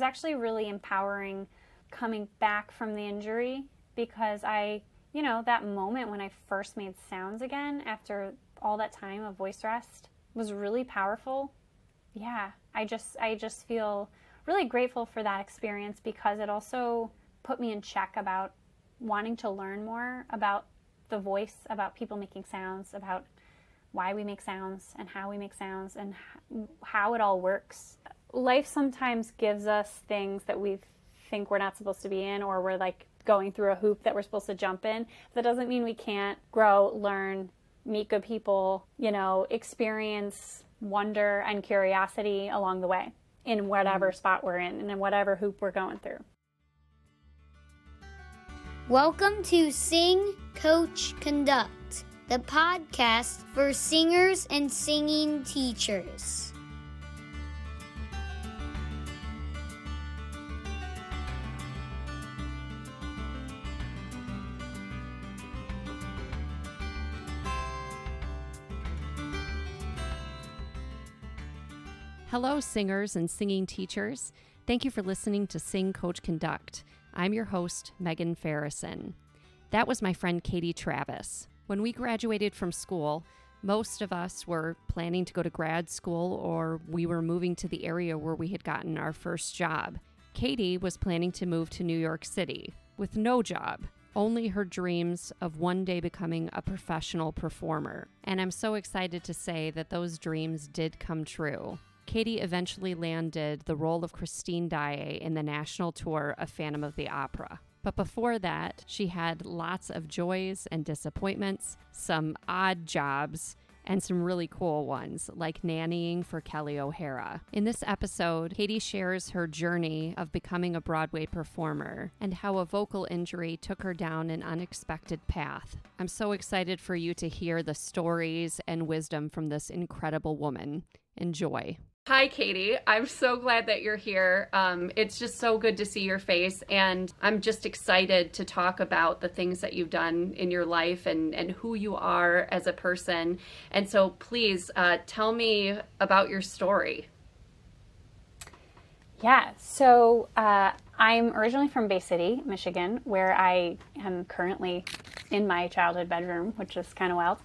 was actually really empowering coming back from the injury because I, you know, that moment when I first made sounds again after all that time of voice rest was really powerful. Yeah, I just I just feel really grateful for that experience because it also put me in check about wanting to learn more about the voice, about people making sounds, about why we make sounds and how we make sounds and how it all works. Life sometimes gives us things that we think we're not supposed to be in or we're like going through a hoop that we're supposed to jump in. That doesn't mean we can't grow, learn, meet good people, you know, experience wonder and curiosity along the way in whatever mm-hmm. spot we're in and in whatever hoop we're going through. Welcome to Sing, Coach, Conduct, the podcast for singers and singing teachers. Hello, singers and singing teachers. Thank you for listening to Sing, Coach, Conduct. I'm your host, Megan Farrison. That was my friend Katie Travis. When we graduated from school, most of us were planning to go to grad school or we were moving to the area where we had gotten our first job. Katie was planning to move to New York City with no job, only her dreams of one day becoming a professional performer. And I'm so excited to say that those dreams did come true. Katie eventually landed the role of Christine Daae in the national tour of Phantom of the Opera. But before that, she had lots of joys and disappointments, some odd jobs, and some really cool ones, like nannying for Kelli O'Hara. In this episode, Katie shares her journey of becoming a Broadway performer and how a vocal injury took her down an unexpected path. I'm so excited for you to hear the stories and wisdom from this incredible woman. Enjoy. Hi, Katie. I'm so glad that you're here. Um, it's just so good to see your face, and I'm just excited to talk about the things that you've done in your life and, and who you are as a person. And so, please uh, tell me about your story. Yeah, so uh, I'm originally from Bay City, Michigan, where I am currently in my childhood bedroom, which is kind of wild.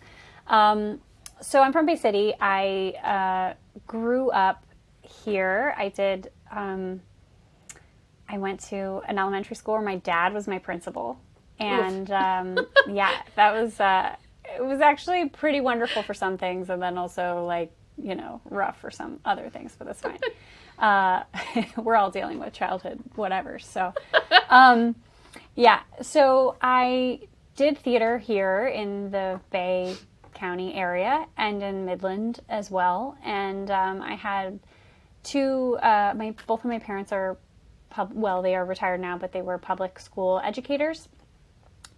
Um, so I'm from Bay City. I uh, grew up here. I did. Um, I went to an elementary school where my dad was my principal, and um, yeah, that was uh, it was actually pretty wonderful for some things, and then also like you know rough for some other things, but that's fine. uh, we're all dealing with childhood whatever. So, um, yeah. So I did theater here in the Bay County area and in Midland as well. And um, I had two, uh, my both of my parents are, pub, well, they are retired now, but they were public school educators.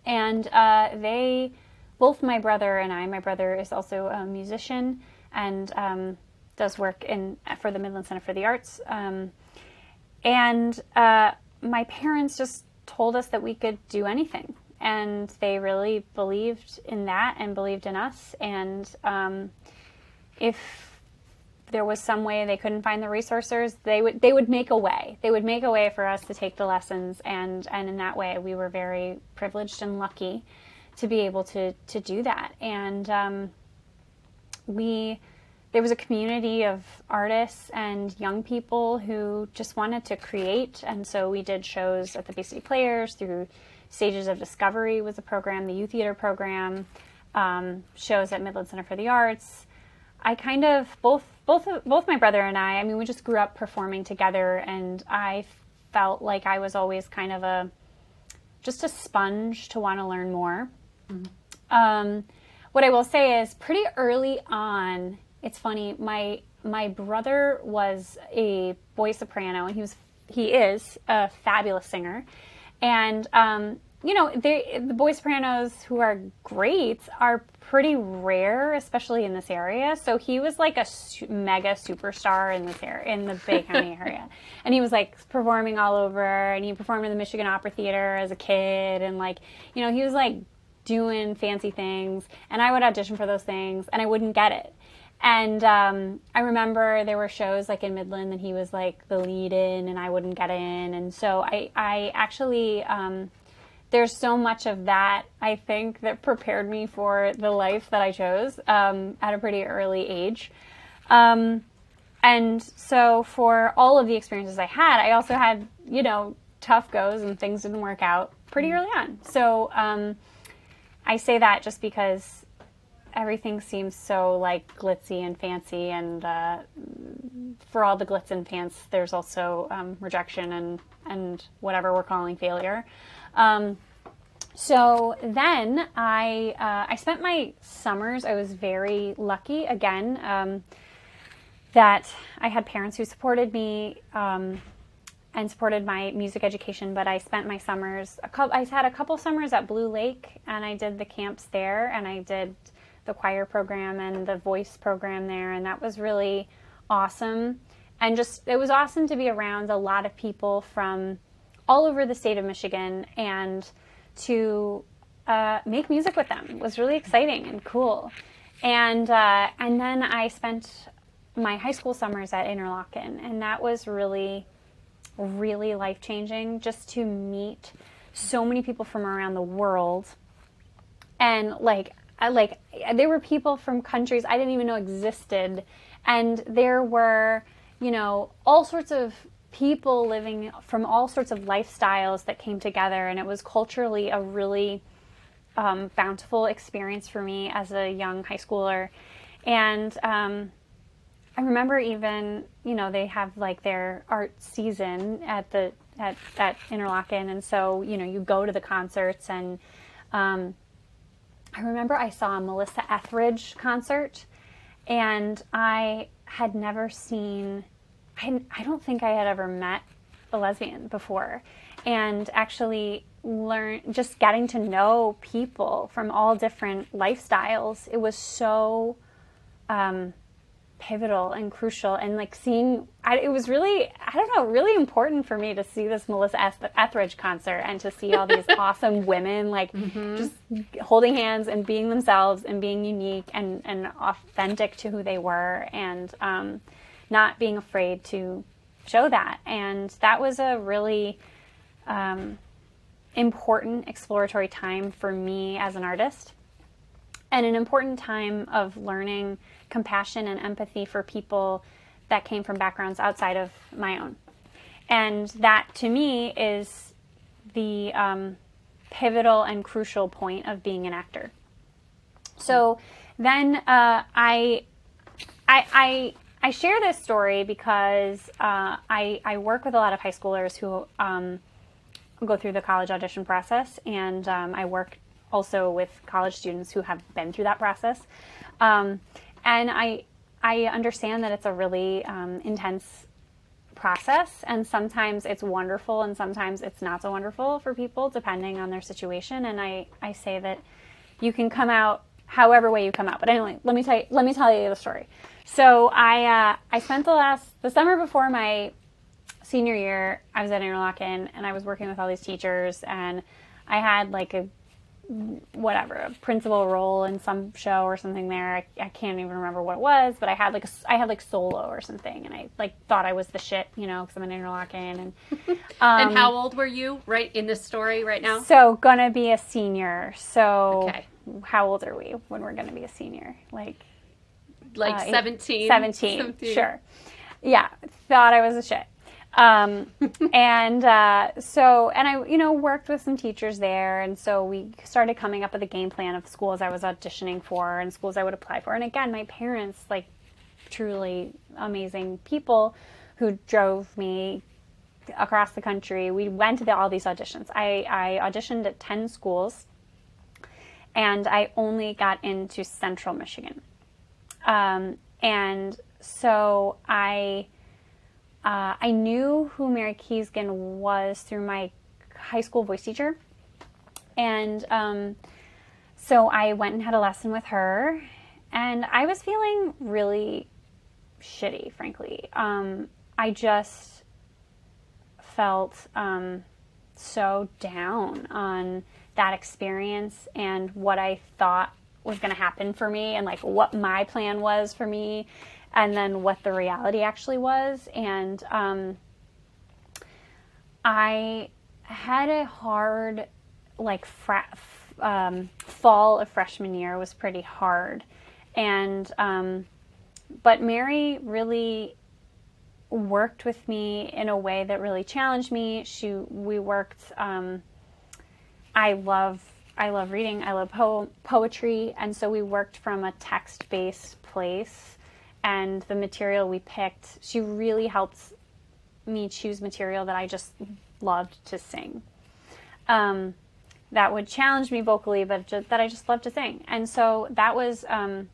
And uh, they, both my brother and I, my brother is also a musician and um, does work in for the Midland Center for the Arts. Um, and uh, my parents just told us that we could do anything and they really believed in that and believed in us. And um, if there was some way they couldn't find the resources, they would they would make a way. They would make a way for us to take the lessons, and and in that way, we were very privileged and lucky to be able to to do that. And um, we there was a community of artists and young people who just wanted to create, and so we did shows at the Bay City Players through Stages of Discovery was a program, the youth theater program, um, shows at Midland Center for the Arts. I kind of both both both my brother and I. I mean, we just grew up performing together, and I felt like I was always kind of a just a sponge to want to learn more. Mm-hmm. Um, what I will say is, pretty early on, it's funny. My my brother was a boy soprano, and he was he is a fabulous singer. And um, you know, they, the boy sopranos who are great are pretty rare, especially in this area. So he was like a su- mega superstar in this area, in the Bay County area, and he was like performing all over. And he performed in the Michigan Opera Theater as a kid, and like, you know, he was like doing fancy things. And I would audition for those things, and I wouldn't get it. And um, I remember there were shows like in Midland that he was like the lead in, and I wouldn't get in, and so I I actually um, there's so much of that I think that prepared me for the life that I chose um, at a pretty early age. Um, and so for all of the experiences I had, I also had you know tough goes and things didn't work out pretty early on. So um, I say that just because everything seems so like glitzy and fancy and uh, for all the glitz and pants there's also um, rejection and and whatever we're calling failure. Um, so then i uh, i spent my summers i was very lucky again um, that i had parents who supported me um, and supported my music education but i spent my summers a couple i had a couple summers at blue lake and i did the camps there and i did the choir program and the voice program there, and that was really awesome. And just it was awesome to be around a lot of people from all over the state of Michigan and to uh, make music with them was really exciting and cool. And uh, and then I spent my high school summers at Interlochen, and that was really, really life changing. Just to meet so many people from around the world, and like I, like there were people from countries I didn't even know existed, and there were you know all sorts of people living from all sorts of lifestyles that came together, and it was culturally a really um, bountiful experience for me as a young high schooler, and um, I remember even you know they have like their art season at the at at Interlochen, and so you know you go to the concerts and um, I remember I saw a Melissa Etheridge concert, and I had never seen, I, I don't think I had ever met a lesbian before. And actually, learn just getting to know people from all different lifestyles, it was so um, pivotal and crucial and like seeing I, it was really i don't know really important for me to see this melissa etheridge concert and to see all these awesome women like mm-hmm. just holding hands and being themselves and being unique and, and authentic to who they were and um, not being afraid to show that and that was a really um, important exploratory time for me as an artist and an important time of learning compassion and empathy for people that came from backgrounds outside of my own. And that to me is the um, pivotal and crucial point of being an actor. So then uh, I, I, I, I, share this story because uh, I, I work with a lot of high schoolers who um, go through the college audition process, and um, I work also with college students who have been through that process. Um, and I I understand that it's a really um, intense process, and sometimes it's wonderful, and sometimes it's not so wonderful for people, depending on their situation. And I I say that you can come out however way you come out. But anyway, let me tell you, let me tell you the story. So I uh, I spent the last the summer before my senior year, I was at Interlochen and I was working with all these teachers and I had like a whatever a principal role in some show or something there. I, I can't even remember what it was but i had like a, i had like solo or something and i like thought i was the shit you know because i'm an Interlochen and um, and how old were you right in this story right now? So gonna be a senior so okay. how old are we when we're gonna be a senior? Like like uh, 17 17 17 sure. Yeah thought i was a shit um, and uh, so, and I, you know, worked with some teachers there. And so we started coming up with a game plan of schools I was auditioning for and schools I would apply for. And again, my parents, like truly amazing people who drove me across the country. We went to the, all these auditions. I, I auditioned at 10 schools and I only got into central Michigan. Um, and so I, uh, I knew who Mary Kiesgen was through my high school voice teacher. And um, so I went and had a lesson with her. And I was feeling really shitty, frankly. Um, I just felt um, so down on that experience and what I thought was going to happen for me and like what my plan was for me and then what the reality actually was and um, i had a hard like fra- um, fall of freshman year was pretty hard and um, but mary really worked with me in a way that really challenged me she we worked um, i love I love reading. I love po- poetry, and so we worked from a text-based place. And the material we picked, she really helped me choose material that I just loved to sing. Um, that would challenge me vocally, but just, that I just loved to sing. And so that was um,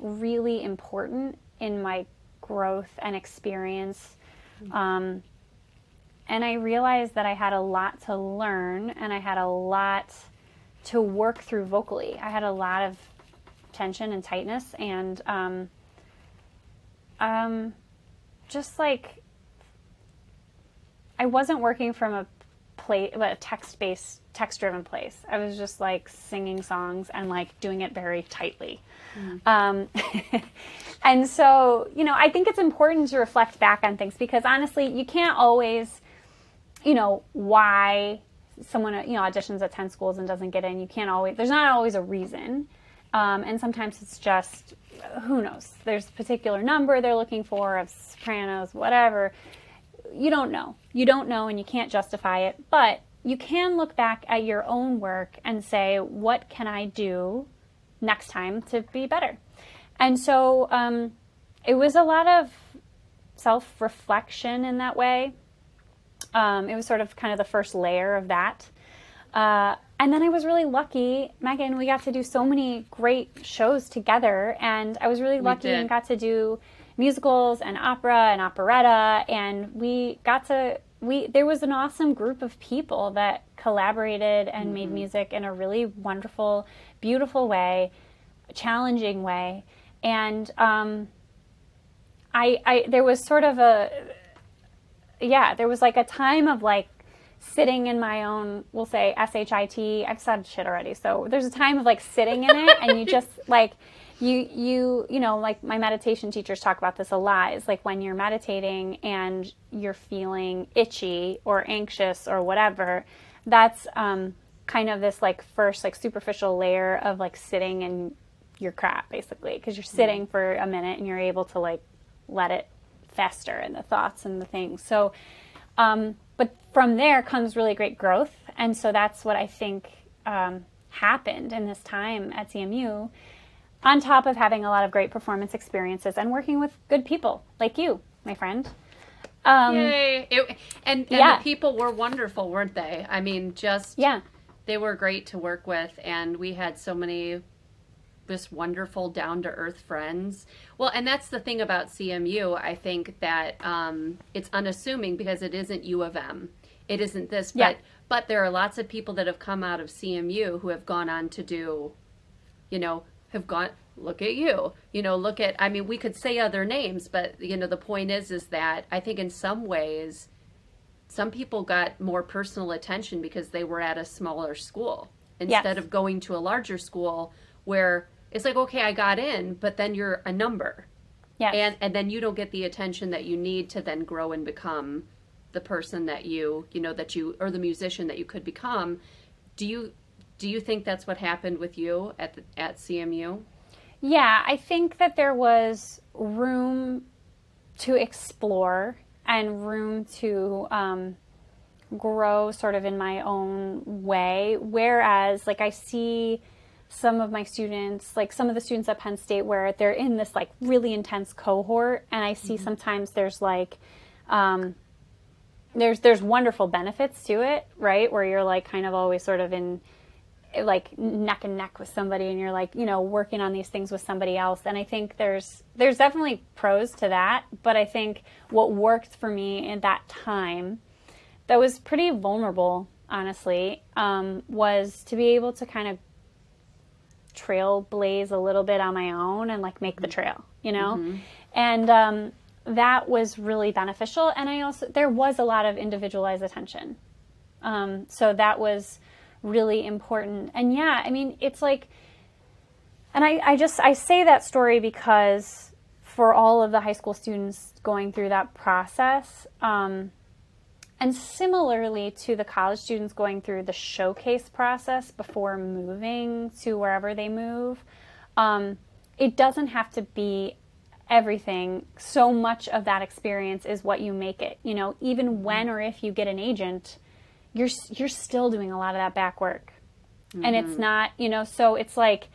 really important in my growth and experience. Um, and I realized that I had a lot to learn, and I had a lot to work through vocally. I had a lot of tension and tightness, and um, just like I wasn't working from a play, a text-based, text-driven place. I was just like singing songs and like doing it very tightly. Mm. Um, and so, you know, I think it's important to reflect back on things because honestly, you can't always, you know, why someone you know auditions at 10 schools and doesn't get in you can't always there's not always a reason um, and sometimes it's just who knows? There's a particular number they're looking for of sopranos whatever. You don't know. You don't know and you can't justify it but you can look back at your own work and say what can i do next time to be better? And so um, it was a lot of self-reflection in that way. Um, it was sort of kind of the first layer of that. Uh, and then I was really lucky, Megan. We got to do so many great shows together, and I was really lucky and got to do musicals and opera and operetta, and we got to we there was an awesome group of people that collaborated and mm-hmm. made music in a really wonderful, beautiful way, challenging way, and um, I, I there was sort of a yeah, there was like a time of like sitting in my own, we'll say S-H-I-T. I've said shit already. So there's a time of like sitting in it and you just like, you, you, you know, like my meditation teachers talk about this a lot is like when you're meditating and you're feeling itchy or anxious or whatever, that's, um, kind of this like first like superficial layer of like sitting in your crap basically because you're sitting for a minute and you're able to like let it fester in the thoughts and the things. So, um, but from there comes really great growth. And so that's what I think um, happened in this time at CMU, on top of having a lot of great performance experiences and working with good people like you, my friend. Um, Yay! It, and and yeah. the people were wonderful, weren't they? I mean, just yeah, they were great to work with, and we had so many just wonderful down to earth friends. Well, and that's the thing about CMU. I think that um, it's unassuming because it isn't U of M. It isn't this, yeah. but but there are lots of people that have come out of CMU who have gone on to do, you know, have gone. Look at you. You know, look at. I mean, we could say other names, but you know, the point is, is that I think in some ways, some people got more personal attention because they were at a smaller school instead yes. of going to a larger school where it's like okay i got in but then you're a number. Yeah and and then you don't get the attention that you need to then grow and become the person that you you know that you or the musician that you could become. Do you do you think that's what happened with you at the, at cmu yeah i think that there was room to explore and room to um, grow sort of in my own way. Whereas like i see some of my students, like some of the students at Penn State, where they're in this like really intense cohort, and I see mm-hmm. sometimes there's like, um, there's there's wonderful benefits to it, right? Where you're like kind of always sort of in like neck and neck with somebody and you're like you know working on these things with somebody else and i think there's there's definitely pros to that but i think what worked for me in that time that was pretty vulnerable honestly um, was to be able to kind of trailblaze a little bit on my own and like make the mm-hmm. trail, you know? Mm-hmm. And um, that was really beneficial. And I also, there was a lot of individualized attention. Um, so that was really important. And yeah, I mean, it's like, and I, I just I say that story because for all of the high school students going through that process, um, and similarly to the college students going through the showcase process before moving to wherever they move, um, it doesn't have to be everything. So much of that experience is what you make it. You know, even when or if you get an agent, you're you're still doing a lot of that back work, mm-hmm. and it's not. You know, so it's like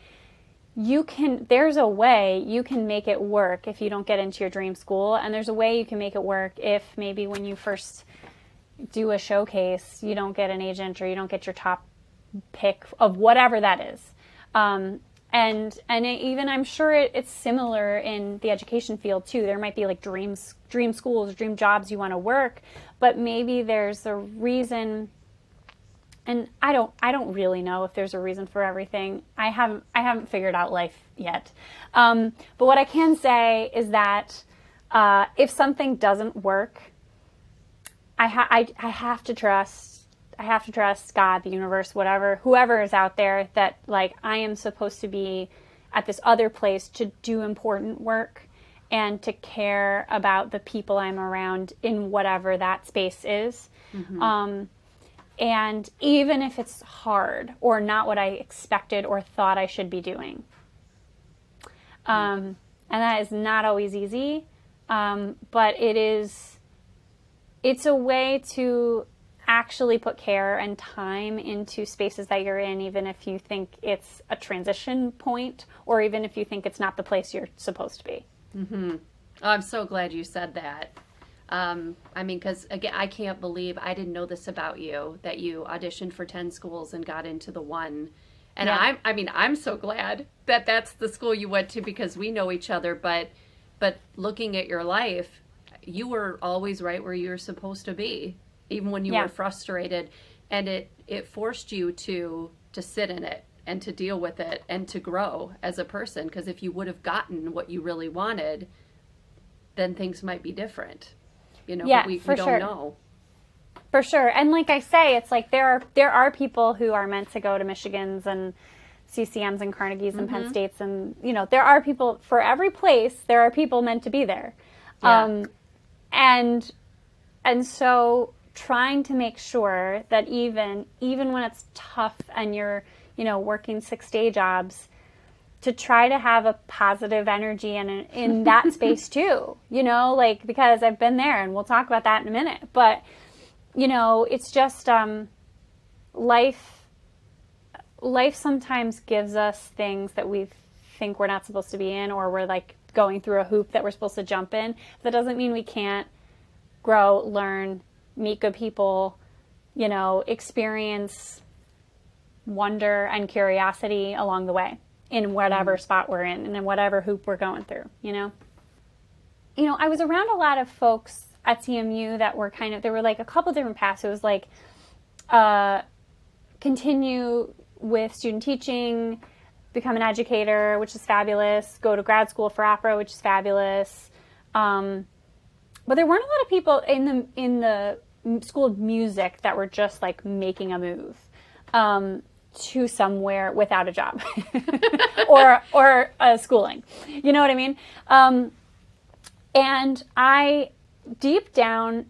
you can there's a way you can make it work if you don't get into your dream school and there's a way you can make it work if maybe when you first do a showcase you don't get an agent or you don't get your top pick of whatever that is um, and and it, even i'm sure it, it's similar in the education field too there might be like dreams dream schools dream jobs you want to work but maybe there's a reason and I don't I don't really know if there's a reason for everything. I haven't I haven't figured out life yet. Um, but what I can say is that uh, if something doesn't work, I, ha- I I have to trust I have to trust God, the universe, whatever, whoever is out there that like I am supposed to be at this other place to do important work and to care about the people I'm around in whatever that space is. Mm-hmm. Um, and even if it's hard or not what I expected or thought I should be doing. Um, and that is not always easy, um, but it is, it's a way to actually put care and time into spaces that you're in, even if you think it's a transition point or even if you think it's not the place you're supposed to be. Mm-hmm. Oh, I'm so glad you said that. Um, I mean, because again, I can't believe I didn't know this about you that you auditioned for 10 schools and got into the one. And yeah. I'm, I mean, I'm so glad that that's the school you went to because we know each other. But, but looking at your life, you were always right where you were supposed to be, even when you yeah. were frustrated. And it, it forced you to, to sit in it and to deal with it and to grow as a person. Because if you would have gotten what you really wanted, then things might be different you know, yeah, we, for we don't sure. know. For sure. And like I say, it's like there are there are people who are meant to go to Michigan's and CCM's and Carnegie's mm-hmm. and Penn mm-hmm. State's and you know, there are people for every place there are people meant to be there. Yeah. Um and and so trying to make sure that even even when it's tough and you're, you know, working six day jobs, to try to have a positive energy and in, in that space too you know like because i've been there and we'll talk about that in a minute. But you know it's just um, life life sometimes gives us things that we think we're not supposed to be in or we're like going through a hoop that we're supposed to jump in that doesn't mean we can't grow learn meet good people you know experience wonder and curiosity along the way in whatever mm-hmm. spot we're in and in whatever hoop we're going through, you know? You know, I was around a lot of folks at CMU that were kind of, there were like a couple different paths. It was like, uh, continue with student teaching, become an educator, which is fabulous, go to grad school for opera, which is fabulous. Um, but there weren't a lot of people in the in the school of music that were just like making a move. Um, to somewhere without a job or or a schooling. You know what I mean? Um, and I deep down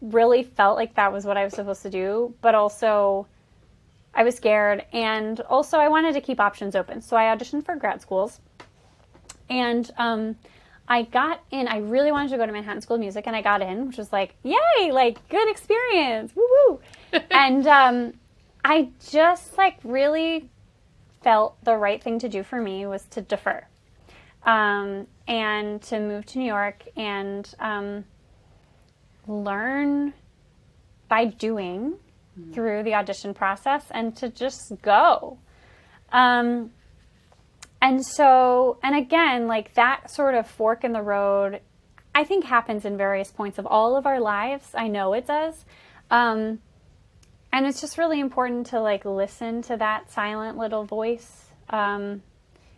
really felt like that was what I was supposed to do, but also I was scared and also I wanted to keep options open. So I auditioned for grad schools and um, I got in. I really wanted to go to Manhattan School of Music and I got in, which was like, yay, like good experience. Woo woo. and um, I just like really felt the right thing to do for me was to defer um, and to move to New York and um, learn by doing mm-hmm. through the audition process and to just go. Um, and so, and again, like that sort of fork in the road, I think happens in various points of all of our lives. I know it does. Um, and it's just really important to like listen to that silent little voice um,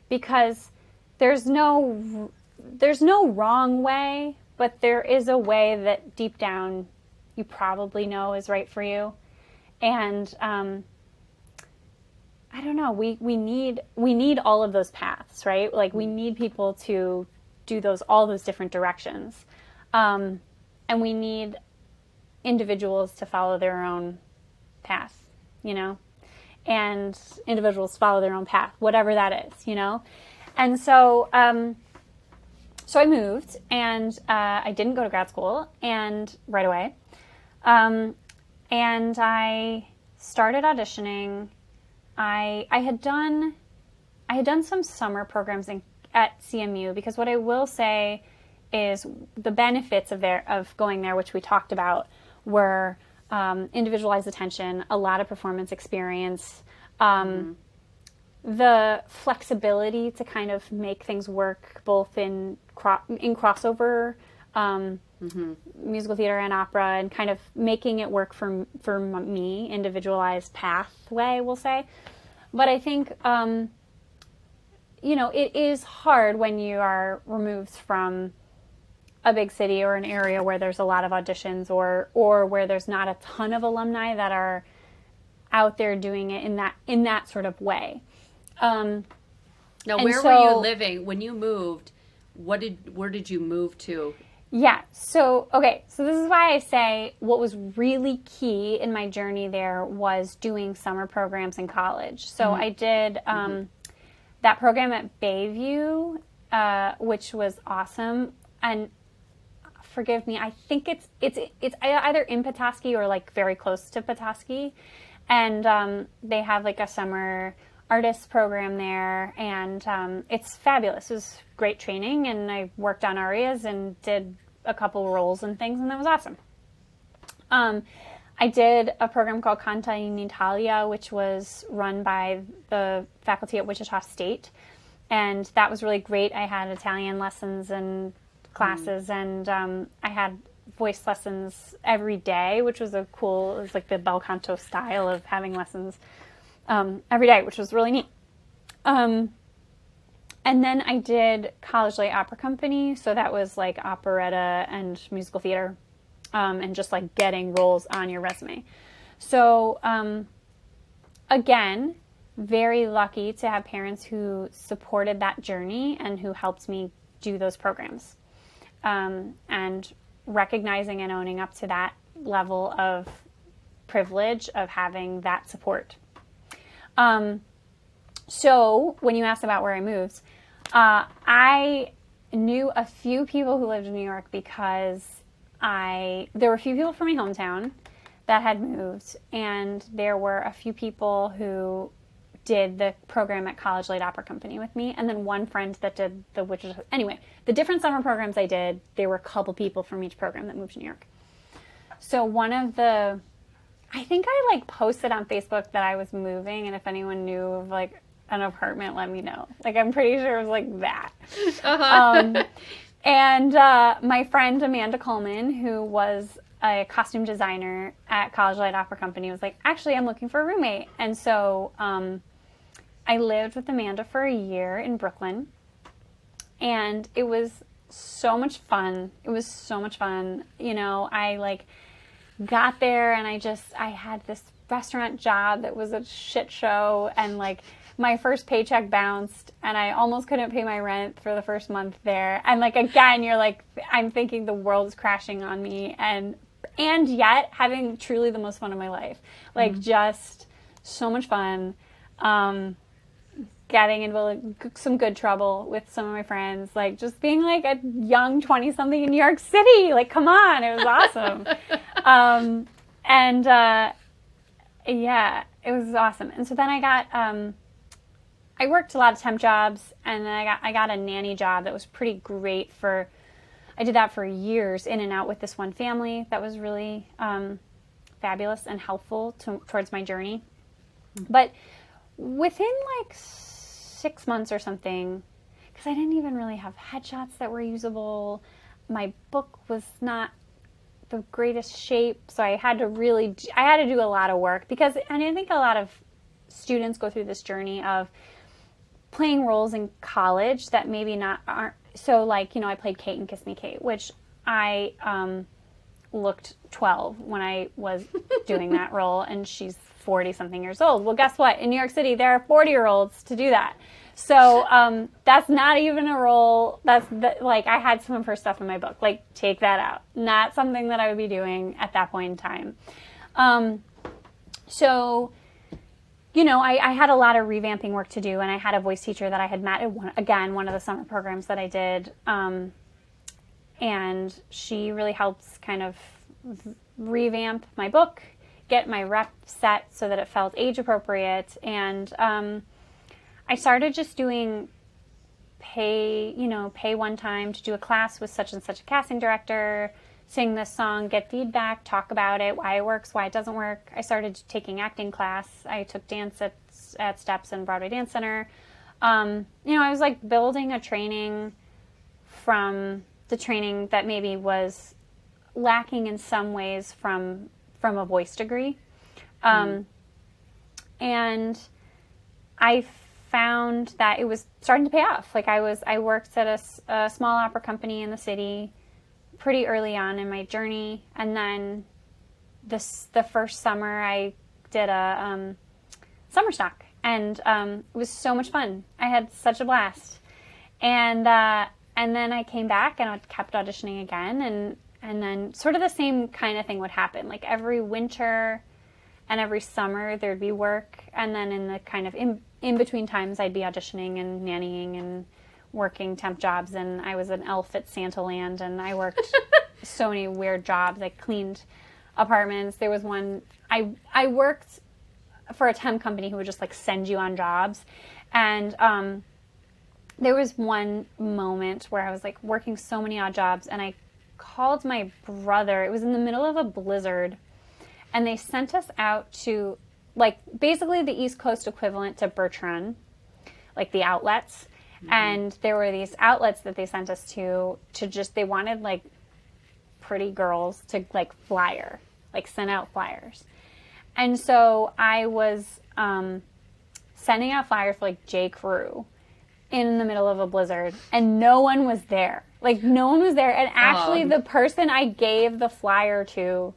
because there's no there's no wrong way but there is a way that deep down you probably know is right for you and um, I don't know. We we need we need all of those paths, right? Like we need people to do those all those different directions, um, and we need individuals to follow their own path, you know, and individuals follow their own path, whatever that is, you know, and so um, so I moved and uh, I didn't go to grad school and right away, um, and I started auditioning I I had done I had done some summer programs in, at CMU because what I will say is the benefits of there of going there, which we talked about, were um, individualized attention, a lot of performance experience, um, mm-hmm. the flexibility to kind of make things work both in cro- in crossover. Um, mm-hmm. musical theater and opera and kind of making it work for for me individualized pathway we'll say. But i think um, you know it is hard when you are removed from a big city or an area where there's a lot of auditions or or where there's not a ton of alumni that are out there doing it in that in that sort of way. Um, now where so, were you living? When you moved what did where did you move to yeah. So, okay. So, this is why I say what was really key in my journey there was doing summer programs in college. So, mm-hmm. I did um, mm-hmm. that program at Bayview, uh, which was awesome. And forgive me, I think it's it's it's either in Petoskey or like very close to Petoskey, and um, they have like a summer artist program there, and um, it's fabulous. It was great training, and I worked on arias and did a couple roles and things, and that was awesome. Um, I did a program called Canta in Italia, which was run by the faculty at Wichita State, and that was really great. I had Italian lessons and classes, mm. and um, I had voice lessons every day, which was a cool. It was like the bel canto style of having lessons um, every day, which was really neat. Um, and then I did College Light Opera Company, so that was like operetta and musical theater, um, and just like getting roles on your resume. So um, again, very lucky to have parents who supported that journey and who helped me do those programs, um, and recognizing and owning up to that level of privilege of having that support. Um, so when you asked about where I moved, uh, I knew a few people who lived in New York because I there were a few people from my hometown that had moved, and there were a few people who did the program at College Light Opera Company with me, and then one friend that did the which anyway the different summer programs I did. There were a couple people from each program that moved to New York. So one of the I think I like posted on Facebook that I was moving, and if anyone knew of like an apartment, let me know. Like, I'm pretty sure it was like that. Uh-huh. Um, and uh, my friend Amanda Coleman, who was a costume designer at College Light Opera Company, was like, actually, I'm looking for a roommate. And so um, I lived with Amanda for a year in Brooklyn. And it was so much fun. It was so much fun. You know, I like got there and I just, I had this restaurant job that was a shit show and like my first paycheck bounced and I almost couldn't pay my rent for the first month there. And like again, you're like I'm thinking the world is crashing on me and and yet having truly the most fun of my life. Like mm-hmm. just so much fun. Um getting into some good trouble with some of my friends, like just being like a young 20 something in New York City. Like, come on, it was awesome. um, and uh, yeah, it was awesome. And so then I got um, I worked a lot of temp jobs, and then I got I got a nanny job that was pretty great for. I did that for years, in and out with this one family. That was really um, fabulous and helpful to, towards my journey. But within like six months or something, because I didn't even really have headshots that were usable. My book was not the greatest shape, so I had to really I had to do a lot of work because and I think a lot of students go through this journey of playing roles in college that maybe not aren't so like you know I played Kate and Kiss Me Kate, which I um, looked 12 when I was doing that role, and she's 40 something years old. Well, guess what? In New York City, there are 40 year olds to do that. So um, that's not even a role. That's the, like I had some of her stuff in my book. Like take that out. Not something that I would be doing at that point in time. Um, so you know, I, I, had a lot of revamping work to do, and I had a voice teacher that I had met one, again one of the summer programs that I did, um, and she really helps kind of revamp my book, get my rep set so that it felt age appropriate, and um, I started just doing pay, you know, pay one time to do a class with such and such a casting director, sing this song, get feedback, talk about it, why it works, why it doesn't work. I started taking acting class. I took dance at, at Steps and Broadway Dance Center. Um, you know, I was like building a training from the training that maybe was lacking in some ways from from a voice degree. Um, mm. And I found that it was starting to pay off. Like I was, I worked at a, a, small opera company in the city pretty early on in my journey, and then this the first summer I did a um, summer stock, and um, it was so much fun. I had such a blast, and uh, and then I came back and I kept auditioning again, and and then sort of the same kind of thing would happen. Like every winter and every summer there'd be work, and then in the kind of in in between times, I'd be auditioning and nannying and working temp jobs. And I was an elf at Santa Land, and I worked so many weird jobs. I cleaned apartments. There was one I I worked for a temp company who would just like send you on jobs, and um, there was one moment where I was like working so many odd jobs, and I called my brother. It was in the middle of a blizzard, and they sent us out to like basically the East Coast equivalent to Birch Run, like the outlets. Mm-hmm. And there were these outlets that they sent us to to just they wanted like pretty girls to like flyer, like send out flyers. And so I was um, sending out flyers for like J. Crew in the middle of a blizzard, and no one was there. Like no one was there. And actually, um. the person I gave the flyer to,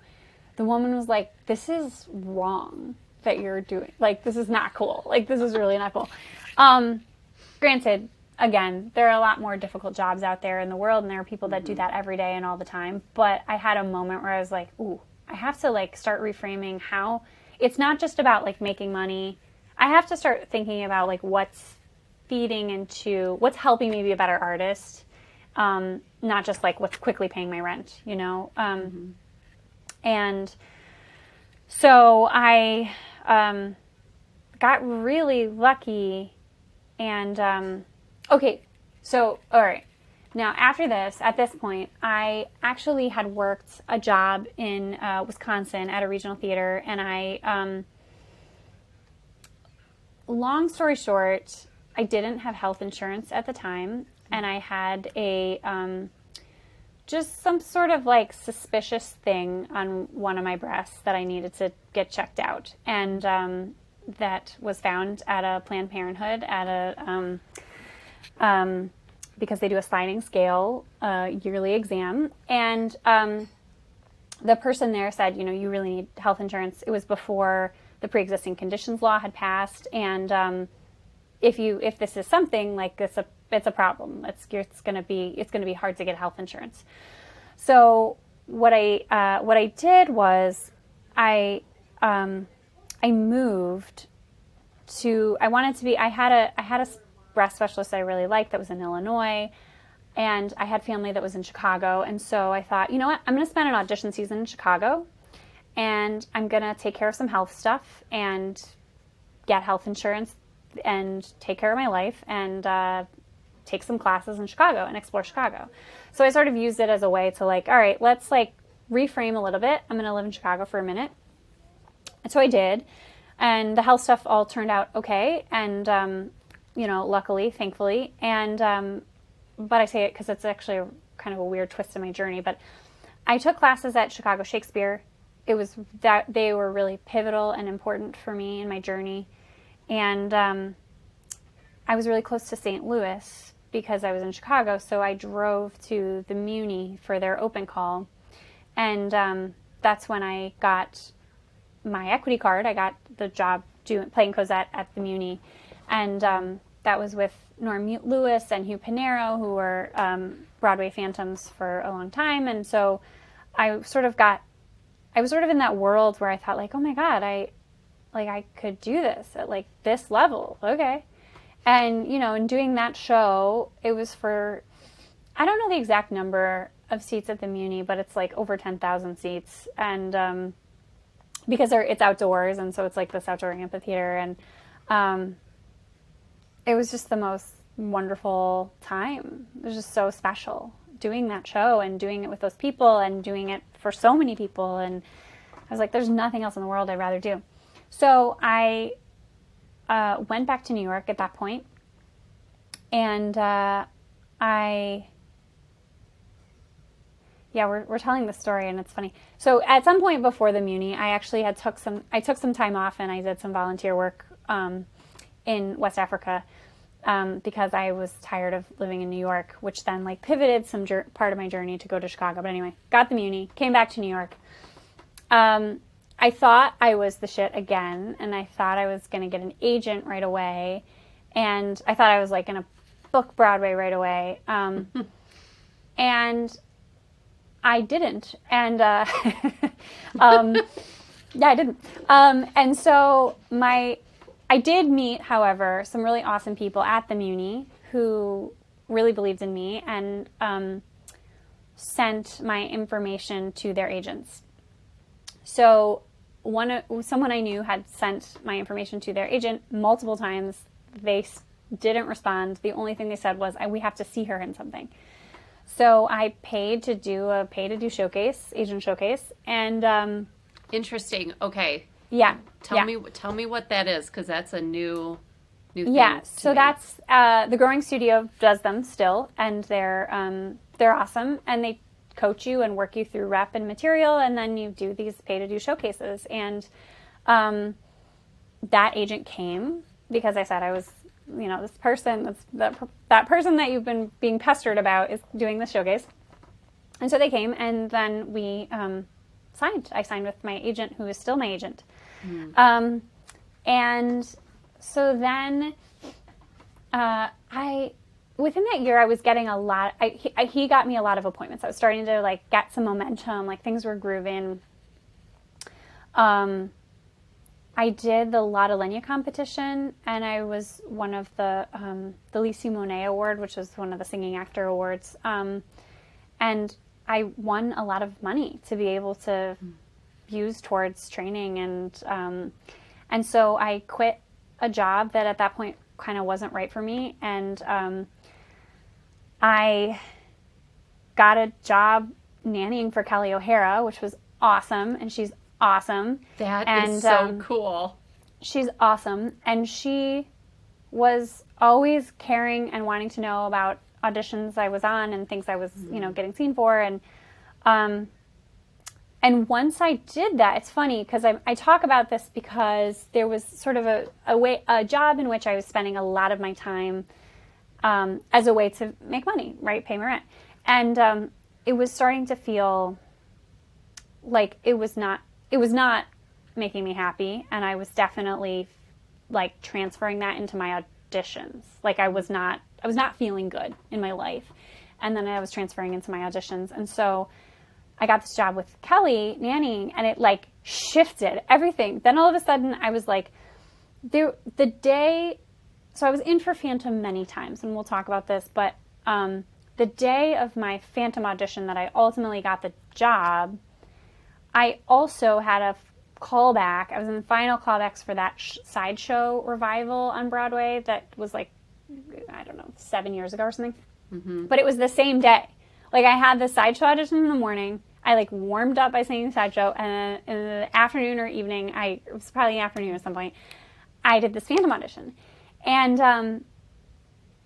the woman was like, "This is wrong." that you're doing. Like, this is not cool. Like, this is really not cool. Um, granted, again, there are a lot more difficult jobs out there in the world, and there are people that do mm-hmm. that every day and all the time. But I had a moment where I was like, ooh, I have to like start reframing how it's not just about like making money. I have to start thinking about like what's feeding into what's helping me be a better artist, um, not just like what's quickly paying my rent, you know. Um, mm-hmm. And so I um, got really lucky. And um, okay, so all right. Now, after this, at this point, I actually had worked a job in uh, Wisconsin at a regional theater, and I, um, long story short, I didn't have health insurance at the time, and I had a um, just some sort of like suspicious thing on one of my breasts that I needed to get checked out. And um, that was found at a Planned Parenthood at a, um, um, because they do a sliding scale uh, yearly exam. And um, the person there said, you know, you really need health insurance. It was before the pre existing conditions law had passed. And um, if you if this is something like this a it's a problem. It's it's going to be it's going to be hard to get health insurance. So what I uh, what I did was I um, I moved to I wanted to be I had a I had a breast specialist I really liked that was in Illinois and I had family that was in Chicago and so I thought you know what I'm going to spend an audition season in Chicago and I'm going to take care of some health stuff and get health insurance and take care of my life and uh, take some classes in Chicago and explore Chicago. So I sort of used it as a way to like, all right, let's like reframe a little bit. I'm going to live in Chicago for a minute. And so I did. And the health stuff all turned out okay. And, um, you know, luckily, thankfully. And, um, but I say it because it's actually a, kind of a weird twist in my journey. But I took classes at Chicago Shakespeare. It was that they were really pivotal and important for me in my journey. And um, I was really close to St. Louis because I was in Chicago, so I drove to the Muni for their open call. and um, that's when I got my equity card. I got the job doing playing Cosette at the Muni, and um, that was with Norm Lewis and Hugh Panaro, who were um, Broadway phantoms for a long time, and so I sort of got, I was sort of in that world where I thought like, oh my god, I, like I could do this at like this level, okay, and you know, in doing that show, it was for, I don't know the exact number of seats at the Muni, but it's like over ten thousand seats, and um, because it's outdoors, and so it's like this outdoor amphitheater, and um, it was just the most wonderful time. It was just so special doing that show and doing it with those people and doing it for so many people. And I was like, there's nothing else in the world I'd rather do. So I uh, went back to New York at that point, and uh, I yeah, we're, we're telling the story and it's funny. So at some point before the Muni, I actually had took some, I took some time off and I did some volunteer work um, in West Africa um, because I was tired of living in New York, which then like pivoted some part of my journey to go to Chicago. But anyway, got the Muni, came back to New York. Um, I thought I was the shit again, and I thought I was going to get an agent right away, and I thought I was like going to book Broadway right away. Um, and I didn't, and uh, um, yeah, I didn't. Um, and so my, I did meet, however, some really awesome people at the Muni who really believed in me and um, sent my information to their agents. So one, someone I knew had sent my information to their agent multiple times. They didn't respond. The only thing they said was, "We have to see her in something." So I paid to do a pay to do showcase, Asian showcase, and um, interesting. Okay. Yeah. Tell yeah. me tell me what that is because that's a new new thing. Yeah. So me. that's uh, the Growing Studio does them still, and they're um, they're awesome, and they coach you and work you through rep and material, and then you do these pay to do showcases, and um, that agent came because I said I was you know, this person that's that, that person that you've been being pestered about is doing the showcase. And so they came, and then we um, signed. I signed with my agent, who is still my agent. Mm. Um, and so then uh, I, within that year, I was getting a lot. I, he, I, he got me a lot of appointments. I was starting to like get some momentum, like things were grooving. Um, I did the Lotte Lenya competition, and I was one of the um, the Lys Symonette Award, which is one of the singing actor awards. Um, and I won a lot of money to be able to use towards training, and um, and so I quit a job that at that point kind of wasn't right for me, and um, I got a job nannying for Kelli O'Hara, which was awesome, and she's awesome. That and, is so um, cool. She's awesome, and she was always caring and wanting to know about auditions I was on and things I was, you know, getting seen for, and um, and once I did that, it's funny because I, I talk about this because there was sort of a, a way a job in which I was spending a lot of my time um, as a way to make money, right, pay my rent, and um, it was starting to feel like it was not it was not making me happy and I was definitely like transferring that into my auditions. Like I was not I was not feeling good in my life. And then I was transferring into my auditions. And so I got this job with Kelli nannying and it like shifted everything. Then all of a sudden I was like there the day so I was in for Phantom many times and we'll talk about this, but um, the day of my Phantom audition that I ultimately got the job, I also had a callback. I was in the final callbacks for that sh- sideshow revival on Broadway that was like, I don't know, seven years ago or something. Mm-hmm. But it was the same day. Like I had the sideshow audition in the morning. I like warmed up by singing sideshow, and in the afternoon or evening, I it was probably the afternoon at some point. I did this Phantom audition, and um,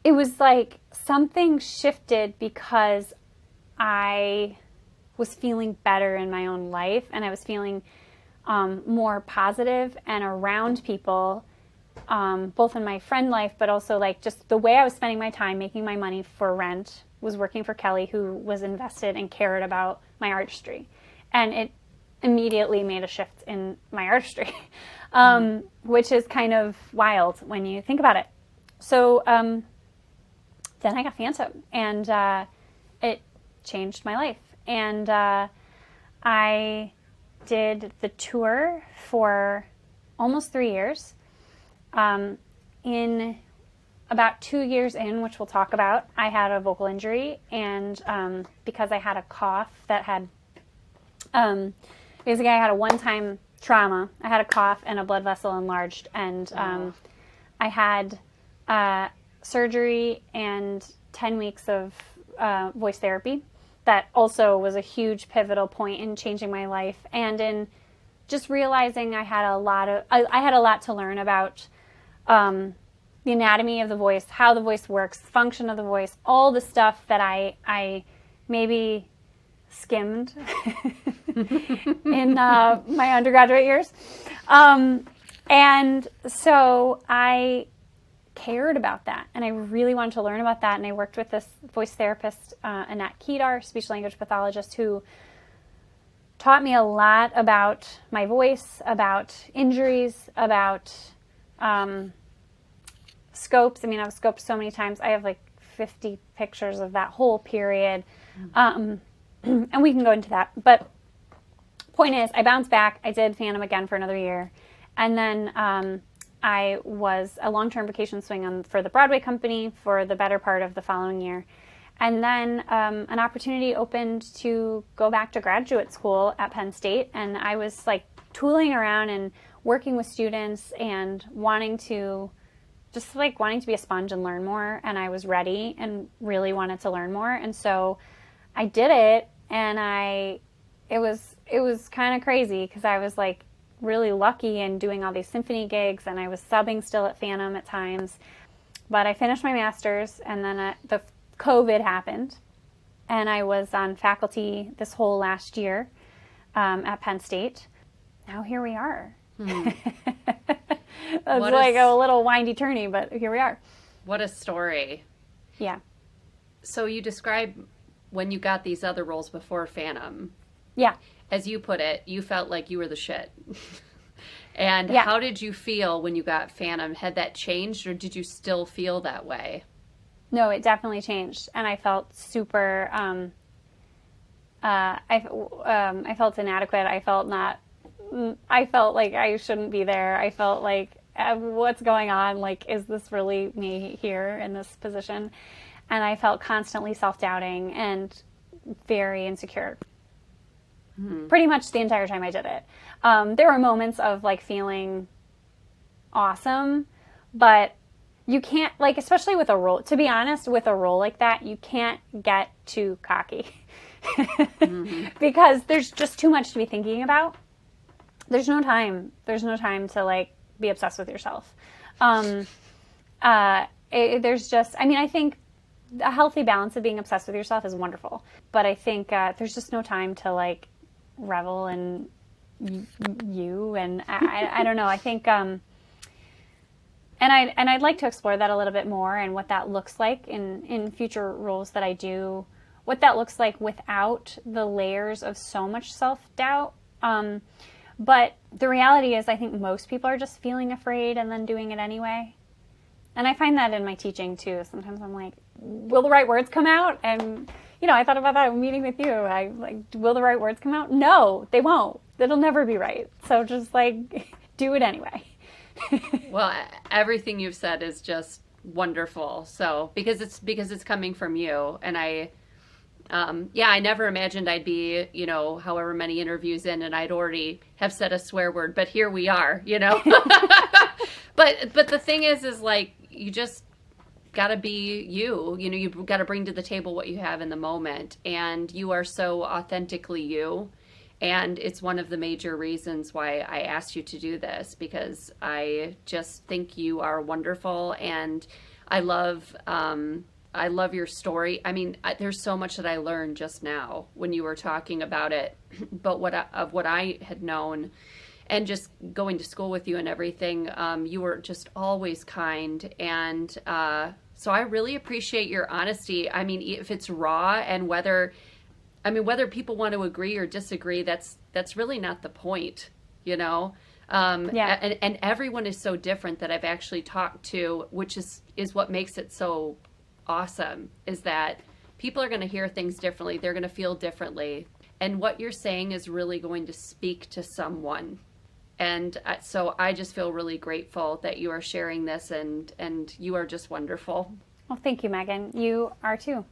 it was like something shifted because I was feeling better in my own life and I was feeling um, more positive and around people, um, both in my friend life, but also like just the way I was spending my time making my money for rent was working for Kelli, who was invested and cared about my artistry. and it immediately made a shift in my artistry, um, which is kind of wild when you think about it. So um, then I got Phantom, and uh, it changed my life. And uh, I did the tour for almost three years. Um, in about two years in, which we'll talk about, I had a vocal injury, and um, because I had a cough that had, um, basically, I had a one-time trauma. I had a cough and a blood vessel enlarged, and um, I had uh, surgery and ten weeks of uh, voice therapy. That also was a huge pivotal point in changing my life, and in just realizing I had a lot of I, I had a lot to learn about um, the anatomy of the voice, how the voice works, function of the voice, all the stuff that I I maybe skimmed in uh, my undergraduate years, um, and so I cared about that, and I really wanted to learn about that, and I worked with this voice therapist, uh, Annette Kedar, speech language pathologist, who taught me a lot about my voice, about injuries, about um, scopes. I mean, I've scoped so many times. I have like 50 pictures of that whole period. Um, and we can go into that. But point is, I bounced back. I did Phantom again for another year. And then um, I was a long term vacation swing on, for the Broadway company for the better part of the following year. And then um, an opportunity opened to go back to graduate school at Penn State. And I was like tooling around and working with students and wanting to just like wanting to be a sponge and learn more. And I was ready and really wanted to learn more. And so I did it. And I, it was, it was kind of crazy because I was like really lucky in doing all these symphony gigs and I was subbing still at Phantom at times. But I finished my master's and then uh, the COVID happened, and I was on faculty this whole last year um, at Penn State. Now here we are. Hmm. What like a, a little windy turny, but here we are. What a story. Yeah. So you describe when you got these other roles before Phantom. Yeah. As you put it, you felt like you were the shit. and yeah. how did you feel when you got Phantom? Had that changed or did you still feel that way? No, it definitely changed, and I felt super. Um, uh, I um, I felt inadequate. I felt not. Mm, I felt like I shouldn't be there. I felt like uh, what's going on? Like, is this really me here in this position? And I felt constantly self doubting and very insecure. Hmm. Pretty much the entire time I did it. Um, there were moments of like feeling awesome, but you can't like especially with a role to be honest with a role like that you can't get too cocky mm-hmm. because there's just too much to be thinking about there's no time there's no time to like be obsessed with yourself um uh it, there's just i mean i think a healthy balance of being obsessed with yourself is wonderful but i think uh, there's just no time to like revel in you and I, I, don't know i think um and I and I'd like to explore that a little bit more and what that looks like in in future roles that I do. What that looks like without the layers of so much self doubt. Um, but the reality is, I think most people are just feeling afraid and then doing it anyway. And I find that in my teaching too. Sometimes I'm like, will the right words come out? And you know, I thought about that meeting with you. I like, will the right words come out? No, they won't. It'll never be right. So just like do it anyway. well, everything you've said is just wonderful. So because it's because it's coming from you, and I, um, yeah, I never imagined I'd be, you know, however many interviews in, and I'd already have said a swear word, but here we are, you know. but but the thing is, is like you just got to be you. You know, you've got to bring to the table what you have in the moment, and you are so authentically you. And it's one of the major reasons why I asked you to do this because I just think you are wonderful. And I love um, I love your story. I mean, there's so much that I learned just now when you were talking about it, but what I, of what I had known and just going to school with you and everything, um, you were just always kind. And uh, so I really appreciate your honesty. I mean, if it's raw and whether I mean, whether people want to agree or disagree, that's that's really not the point, you know. Um, Yeah. And, and everyone is so different that I've actually talked to, which is is what makes it so awesome. Is that people are going to hear things differently, they're going to feel differently, and what you're saying is really going to speak to someone. And uh, so I just feel really grateful that you are sharing this, and and you are just wonderful. Well, thank you, Megan. You are too.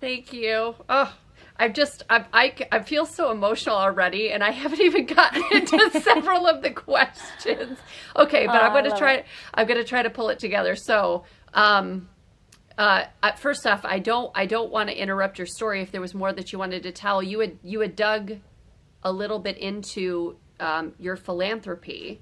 Thank you. Oh, I've just, I, I, I feel so emotional already, and I haven't even gotten into several of the questions. Okay, but Oh, I'm going to try. it. I'm going to try to pull it together. So, um, uh, uh, first off, I don't, I don't want to interrupt your story. If there was more that you wanted to tell, you had, you had dug a little bit into um, your philanthropy,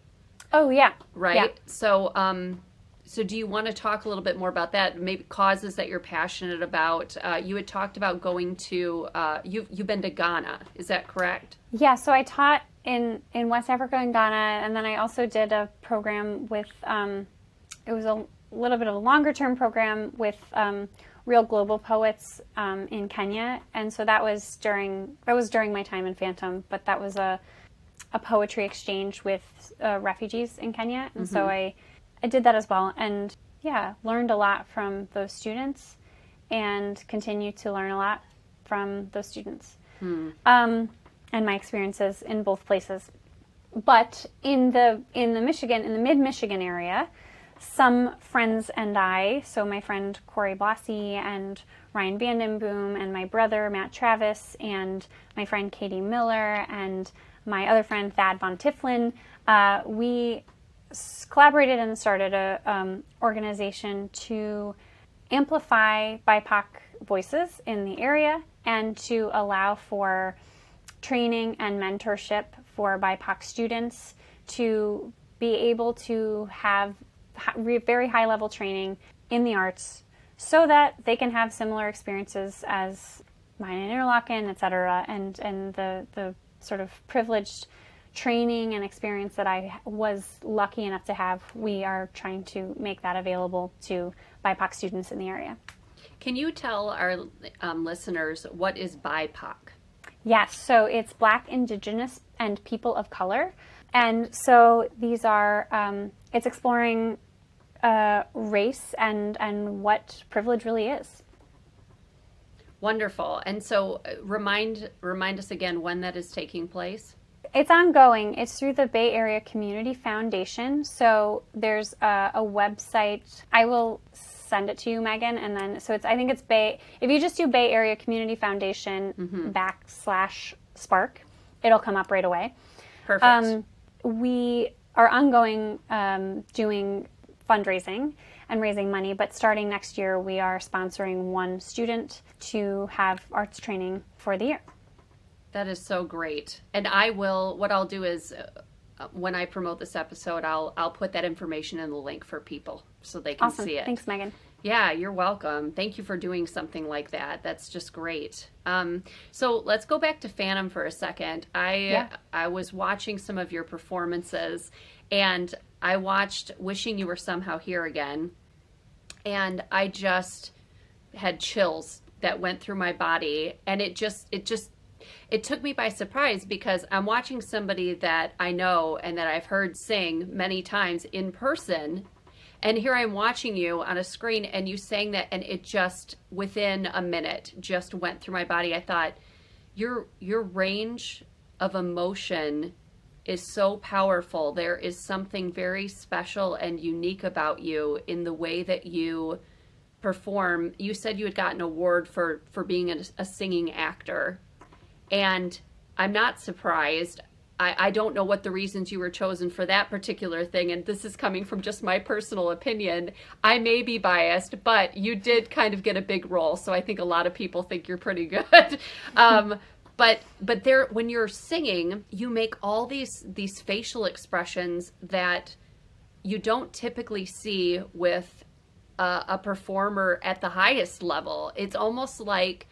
Oh yeah. right? Yeah. So, um, so do you want to talk a little bit more about that? Maybe causes that you're passionate about. Uh, you had talked about going to. Uh, you you've been to Ghana. Is that correct? Yeah, so I taught in in West Africa and Ghana, and then I also did a program with. Um, it was a little bit of a longer term program with um, real global poets um, in Kenya, and so that was during that was during my time in Phantom, but that was a a poetry exchange with uh, refugees in Kenya, and so I I did that as well, and yeah, learned a lot from those students, and continue to learn a lot from those students. Um, and my experiences in both places. But in the in the Michigan in the mid Michigan area, some friends and I, so my friend Corey Blassie and Ryan Vandenboom and my brother Matt Travis and my friend Katie Miller and my other friend Thad Von Tifflin, uh, we s- collaborated and started a um, organization to amplify BIPOC voices in the area and to allow for training and mentorship for BIPOC students to be able to have very high level training in the arts so that they can have similar experiences as mine in Interlochen, et cetera, and, and the, the sort of privileged training and experience that I was lucky enough to have, we are trying to make that available to BIPOC students in the area. Can you tell our um, listeners what is BIPOC? Yes, so it's Black, Indigenous, and people of color. And so these are, um, it's exploring uh, race and, and what privilege really is. Wonderful. And so, uh, remind remind us again when that is taking place. It's ongoing. It's through the Bay Area Community Foundation. So there's a, a website. I will send it to you, Megan, and then so it's. I think it's Bay. If you just do Bay Area Community Foundation backslash Spark, it'll come up right away. Perfect. Um, we are ongoing um, doing fundraising and raising money, but starting next year, we are sponsoring one student to have arts training for the year. That is so great. And I will. What I'll do is, uh, when I promote this episode, I'll I'll put that information in the link for people so they can Awesome. see it. Thanks, Megan. Yeah, you're welcome. Thank you for doing something like that. That's just great. Um, so let's go back to Phantom for a second. I Yeah. I was watching some of your performances, and I watched "Wishing You Were Somehow Here Again," and I just had chills that went through my body, and it just it just it took me by surprise because I'm watching somebody that I know and that I've heard sing many times in person. And here I'm watching you on a screen and you sang that and it just within a minute just went through my body. I thought your your range of emotion is so powerful. There is something very special and unique about you in the way that you perform. You said you had gotten an award for for being a, a singing actor and I'm not surprised. I, I don't know what the reasons you were chosen for that particular thing, and this is coming from just my personal opinion. I may be biased, but you did kind of get a big role, so I think a lot of people think you're pretty good. um, but but there, when you're singing, you make all these these facial expressions that you don't typically see with a, a performer at the highest level. It's almost like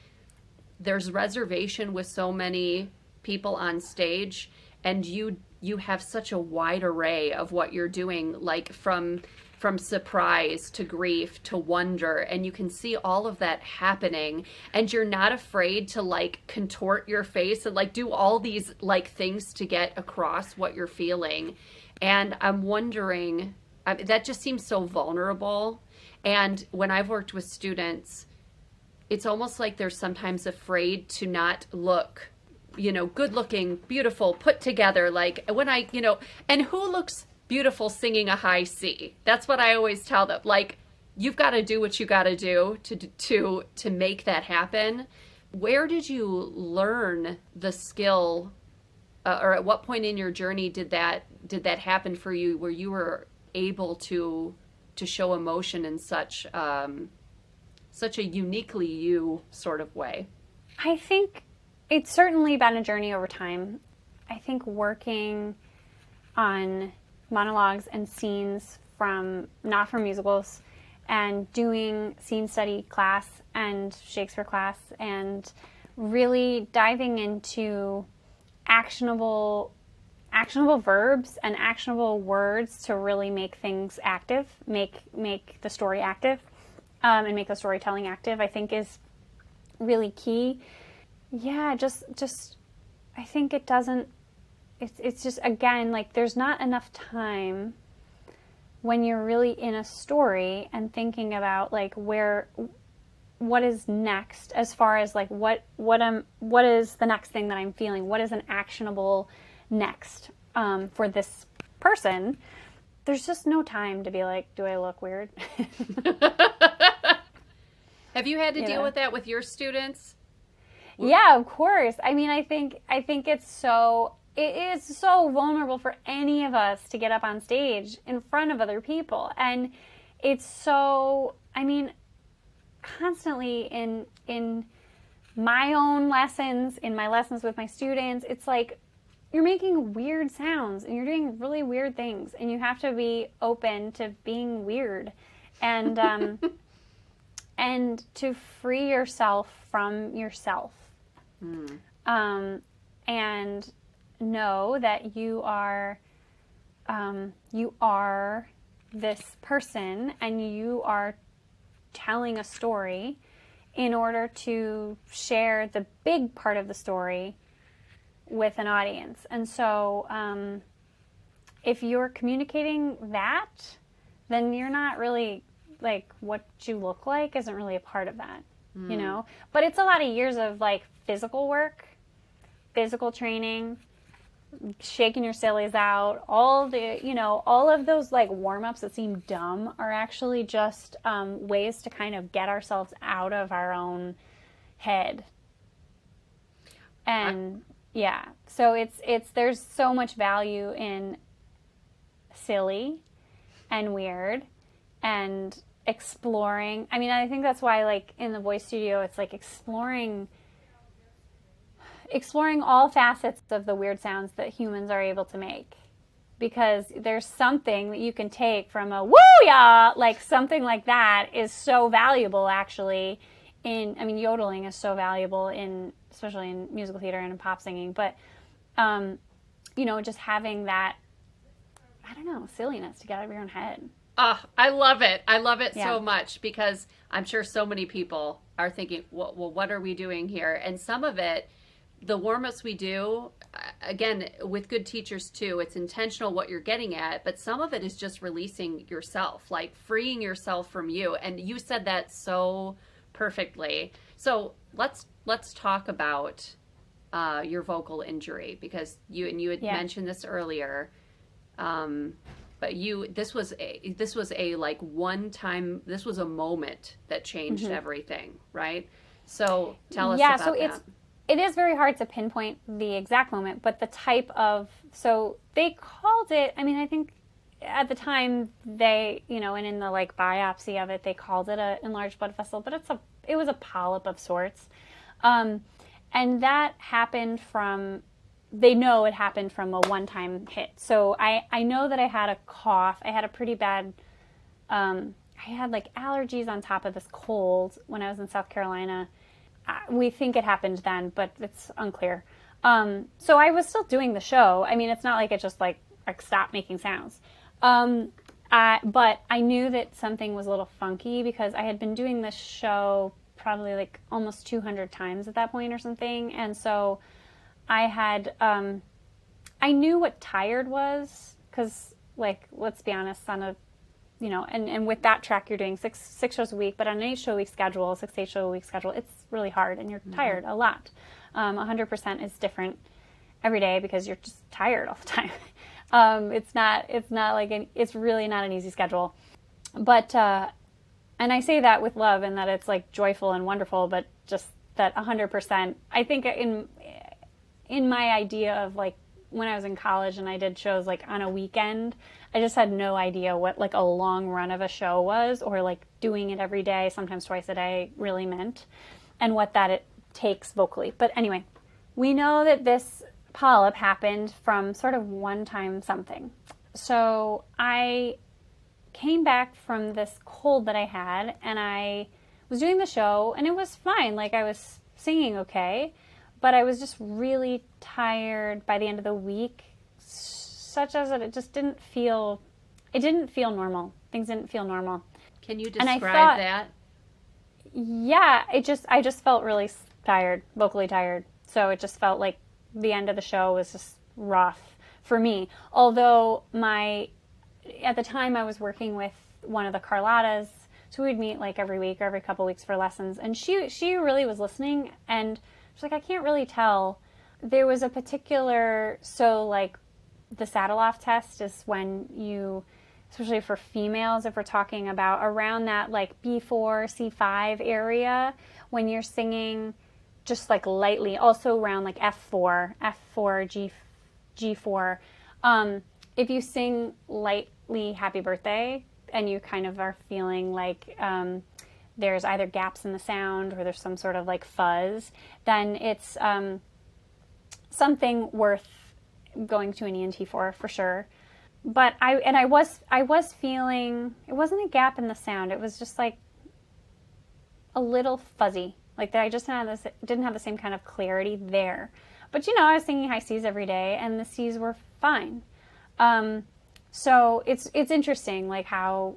there's reservation with so many people on stage and you you have such a wide array of what you're doing like from from surprise to grief to wonder and you can see all of that happening and you're not afraid to like contort your face and like do all these like things to get across what you're feeling. And i'm wondering I, that just seems so vulnerable. And when i've worked with students it's almost like they're sometimes afraid to not look you know good looking beautiful put together like when i you know and who looks beautiful singing a high C. That's what I always tell them. Like you've got to do what you got to do to to to make that happen. Where did you learn the skill uh, or at what point in your journey did that did that happen for you where you were able to to show emotion in such um, such a uniquely you sort of way? I think it's certainly been a journey over time. I think working on monologues and scenes from not from musicals and doing scene study class and Shakespeare class and really diving into actionable actionable verbs and actionable words to really make things active, make make the story active, um, and make the storytelling active. I think is really key. Yeah, just just I think it doesn't it's it's just again like there's not enough time when you're really in a story and thinking about like where what is next as far as like what what am what is the next thing that I'm feeling? What is an actionable next um, for this person? There's just no time to be like do I look weird? Have you had to deal with that with your students? Yeah of course. I mean I think I think it's so it is so vulnerable for any of us to get up on stage in front of other people. And it's so i mean constantly in in my own lessons in my lessons with my students it's like you're making weird sounds and you're doing really weird things and you have to be open to being weird. And um, and to free yourself from yourself. Mm. um, and know that you are um, you are this person and you are telling a story in order to share the big part of the story with an audience. And so, um, if you're communicating that, then you're not really like what you look like isn't really a part of that, mm. you hmm. know? But it's a lot of years of like physical work, physical training, shaking your sillies out. All the you know all of those like warm-ups that seem dumb are actually just um, ways to kind of get ourselves out of our own head. And I- yeah so it's it's there's so much value in silly and weird and exploring. I mean i think that's why like in the voice studio it's like exploring exploring all facets of the weird sounds that humans are able to make because there's something that you can take from a woo ya like something like that is so valuable actually in i mean yodeling is so valuable in especially in musical theater and in pop singing but um you know just having that i don't know silliness to get out of your own head Ah, oh, I love it. I love it yeah. so much because I'm sure so many people are thinking, well, well, what are we doing here? And some of it the warm-ups we do again with good teachers too it's intentional what you're getting at but some of it is just releasing yourself like freeing yourself from you and you said that so perfectly so let's let's talk about uh, your vocal injury because you and you had yeah. mentioned this earlier um, but you this was a this was a like one time this was a moment that changed mm-hmm. everything right so tell us yeah so that. it's it is very hard to pinpoint the exact moment, but the type of so they called it. I mean, I think at the time they, you know, and in the like biopsy of it, they called it a enlarged blood vessel, but it's a it was a polyp of sorts, um, and that happened from. They know it happened from a one-time hit. So I I know that I had a cough. I had a pretty bad. Um, I had like allergies on top of this cold when I was in South Carolina we think it happened then, but it's unclear. Um, so I was still doing the show. I mean, it's not like it just like, like stopped making sounds. Um, I, but I knew that something was a little funky because I had been doing this show probably like almost 200 times at that point or something. And so I had, um, I knew what tired was because, like, let's be honest, on a, you know, and, and with that track, you're doing six six shows a week, but on an eight show a week schedule, six eight show a week schedule, it's really hard and you're mm-hmm. tired a lot. Um, 100% is different every day because you're just tired all the time. um, it's not it's not like an, it's really not an easy schedule, but uh, and I say that with love and that it's like joyful and wonderful, but just that 100%. I think in in my idea of like when I was in college and I did shows like on a weekend, I just had no idea what like a long run of a show was or like doing it every day, sometimes twice a day, really meant and what that it takes vocally. But anyway, we know that this polyp happened from sort of one time something. So I came back from this cold that I had and I was doing the show and it was fine. Like I was singing okay, but I was just really tired by the end of the week, such as that it just didn't feel it didn't feel normal. Things didn't feel normal. Can you describe thought, that? Yeah, it just I just felt really tired, vocally tired. So it just felt like the end of the show was just rough for me. Although my at the time I was working with one of the Carlottas, so we'd meet like every week or every couple weeks for lessons, and she she really was listening, and she's like, I can't really tell. There was a particular so like the Sataloff test is when you especially for females if we're talking about around that like B4 C5 area when you're singing just like lightly also around like F4 F4 G G4 um, if you sing lightly happy birthday and you kind of are feeling like um, there's either gaps in the sound or there's some sort of like fuzz, then it's um, something worth going to an ENT for for sure. But I and I was I was feeling it wasn't a gap in the sound. It was just like a little fuzzy, like that. I just didn't have, this, didn't have the same kind of clarity there. But you know, I was singing high C's every day, and the C's were fine. Um, so it's it's interesting, like how,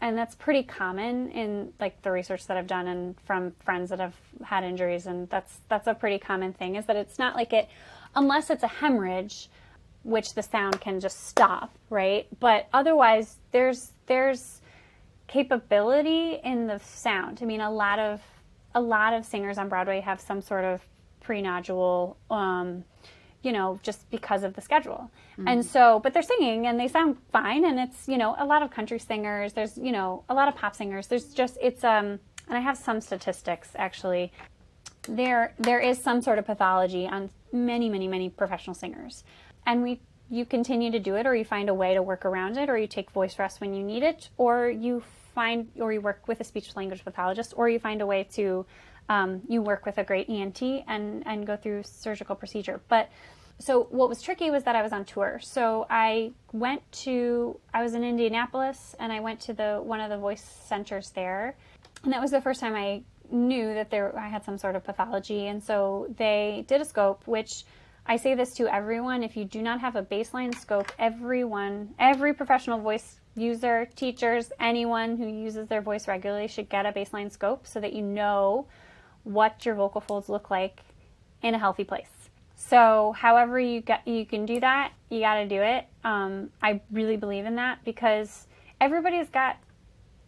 and that's pretty common in like the research that I've done and from friends that have had injuries, and that's that's a pretty common thing is that it's not like it, unless it's a hemorrhage, which the sound can just stop, right? But otherwise, there's there's capability in the sound. I mean, a lot of a lot of singers on Broadway have some sort of pre-nodule um, you know, just because of the schedule. Mm-hmm. And so, but they're singing and they sound fine. And it's, you know, a lot of country singers, there's, you know, a lot of pop singers. There's just, it's, um, and I have some statistics actually. There, there is some sort of pathology on many, many, many professional singers. And we, you continue to do it or you find a way to work around it or you take voice rest when you need it or you find, or you work with a speech language pathologist or you find a way to um, you work with a great ENT and, and go through surgical procedure. But so what was tricky was that I was on tour. So I went to I was in Indianapolis and I went to the one of the voice centers there. And that was the first time I knew that there I had some sort of pathology and so they did a scope which I say this to everyone if you do not have a baseline scope everyone every professional voice user teachers anyone who uses their voice regularly should get a baseline scope so that you know what your vocal folds look like in a healthy place. So, however you get you can do that, you got to do it. Um, I really believe in that because everybody's got,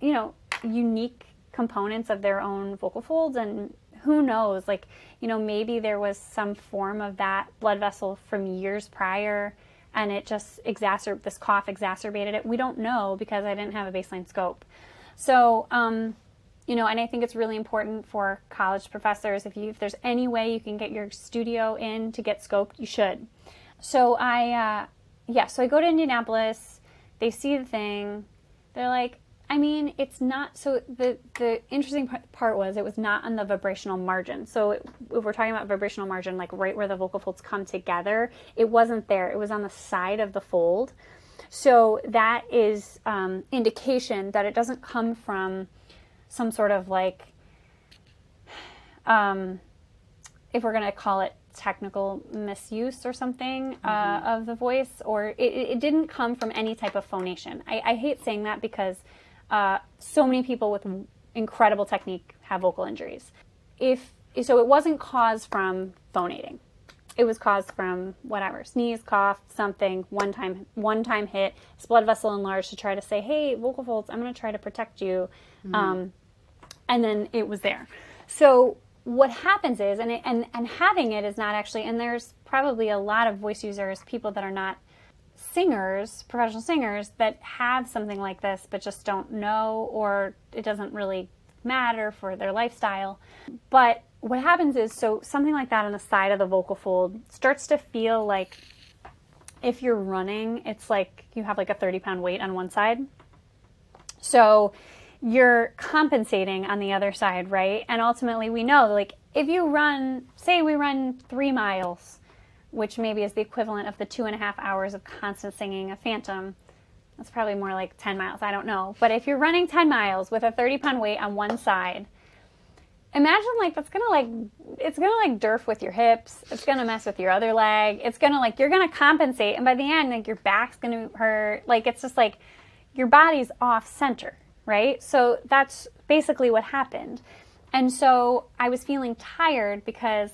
you know, unique components of their own vocal folds, and who knows, like, you know, maybe there was some form of that blood vessel from years prior, and it just exacerb this cough exacerbated it. We don't know because I didn't have a baseline scope. So, um, you know, and I think it's really important for college professors if you if there's any way you can get your studio in to get scoped, you should. So I, uh, yeah, so I go to Indianapolis. They see the thing. They're like, I mean, it's not. So the the interesting part was it was not on the vibrational margin. So if we're talking about vibrational margin, like right where the vocal folds come together, it wasn't there. It was on the side of the fold. So that is um, indication that it doesn't come from some sort of like, um, if we're going to call it technical misuse or something uh, of the voice, or it, it didn't come from any type of phonation. I, I hate saying that because uh, so many people with incredible technique have vocal injuries. If so, it wasn't caused from phonating. It was caused from whatever sneeze, cough, something one time, one time hit, his blood vessel enlarged to try to say, "Hey, vocal folds, I'm going to try to protect you," um, and then it was there. So what happens is, and, it, and and having it is not actually, and there's probably a lot of voice users, people that are not singers, professional singers, that have something like this but just don't know, or it doesn't really matter for their lifestyle. But what happens is, so something like that on the side of the vocal fold starts to feel like if you're running, it's like you have like a 30 pound weight on one side. So you're compensating on the other side, right? And ultimately, we know like if you run, say we run three miles, which maybe is the equivalent of the two and a half hours of constant singing a phantom. That's probably more like 10 miles, I don't know. But if you're running 10 miles with a 30 pound weight on one side, imagine like that's gonna like, it's gonna like derf with your hips, it's gonna mess with your other leg, it's gonna like, you're gonna compensate. And by the end, like your back's gonna hurt. Like it's just like your body's off center right? So that's basically what happened. And so I was feeling tired because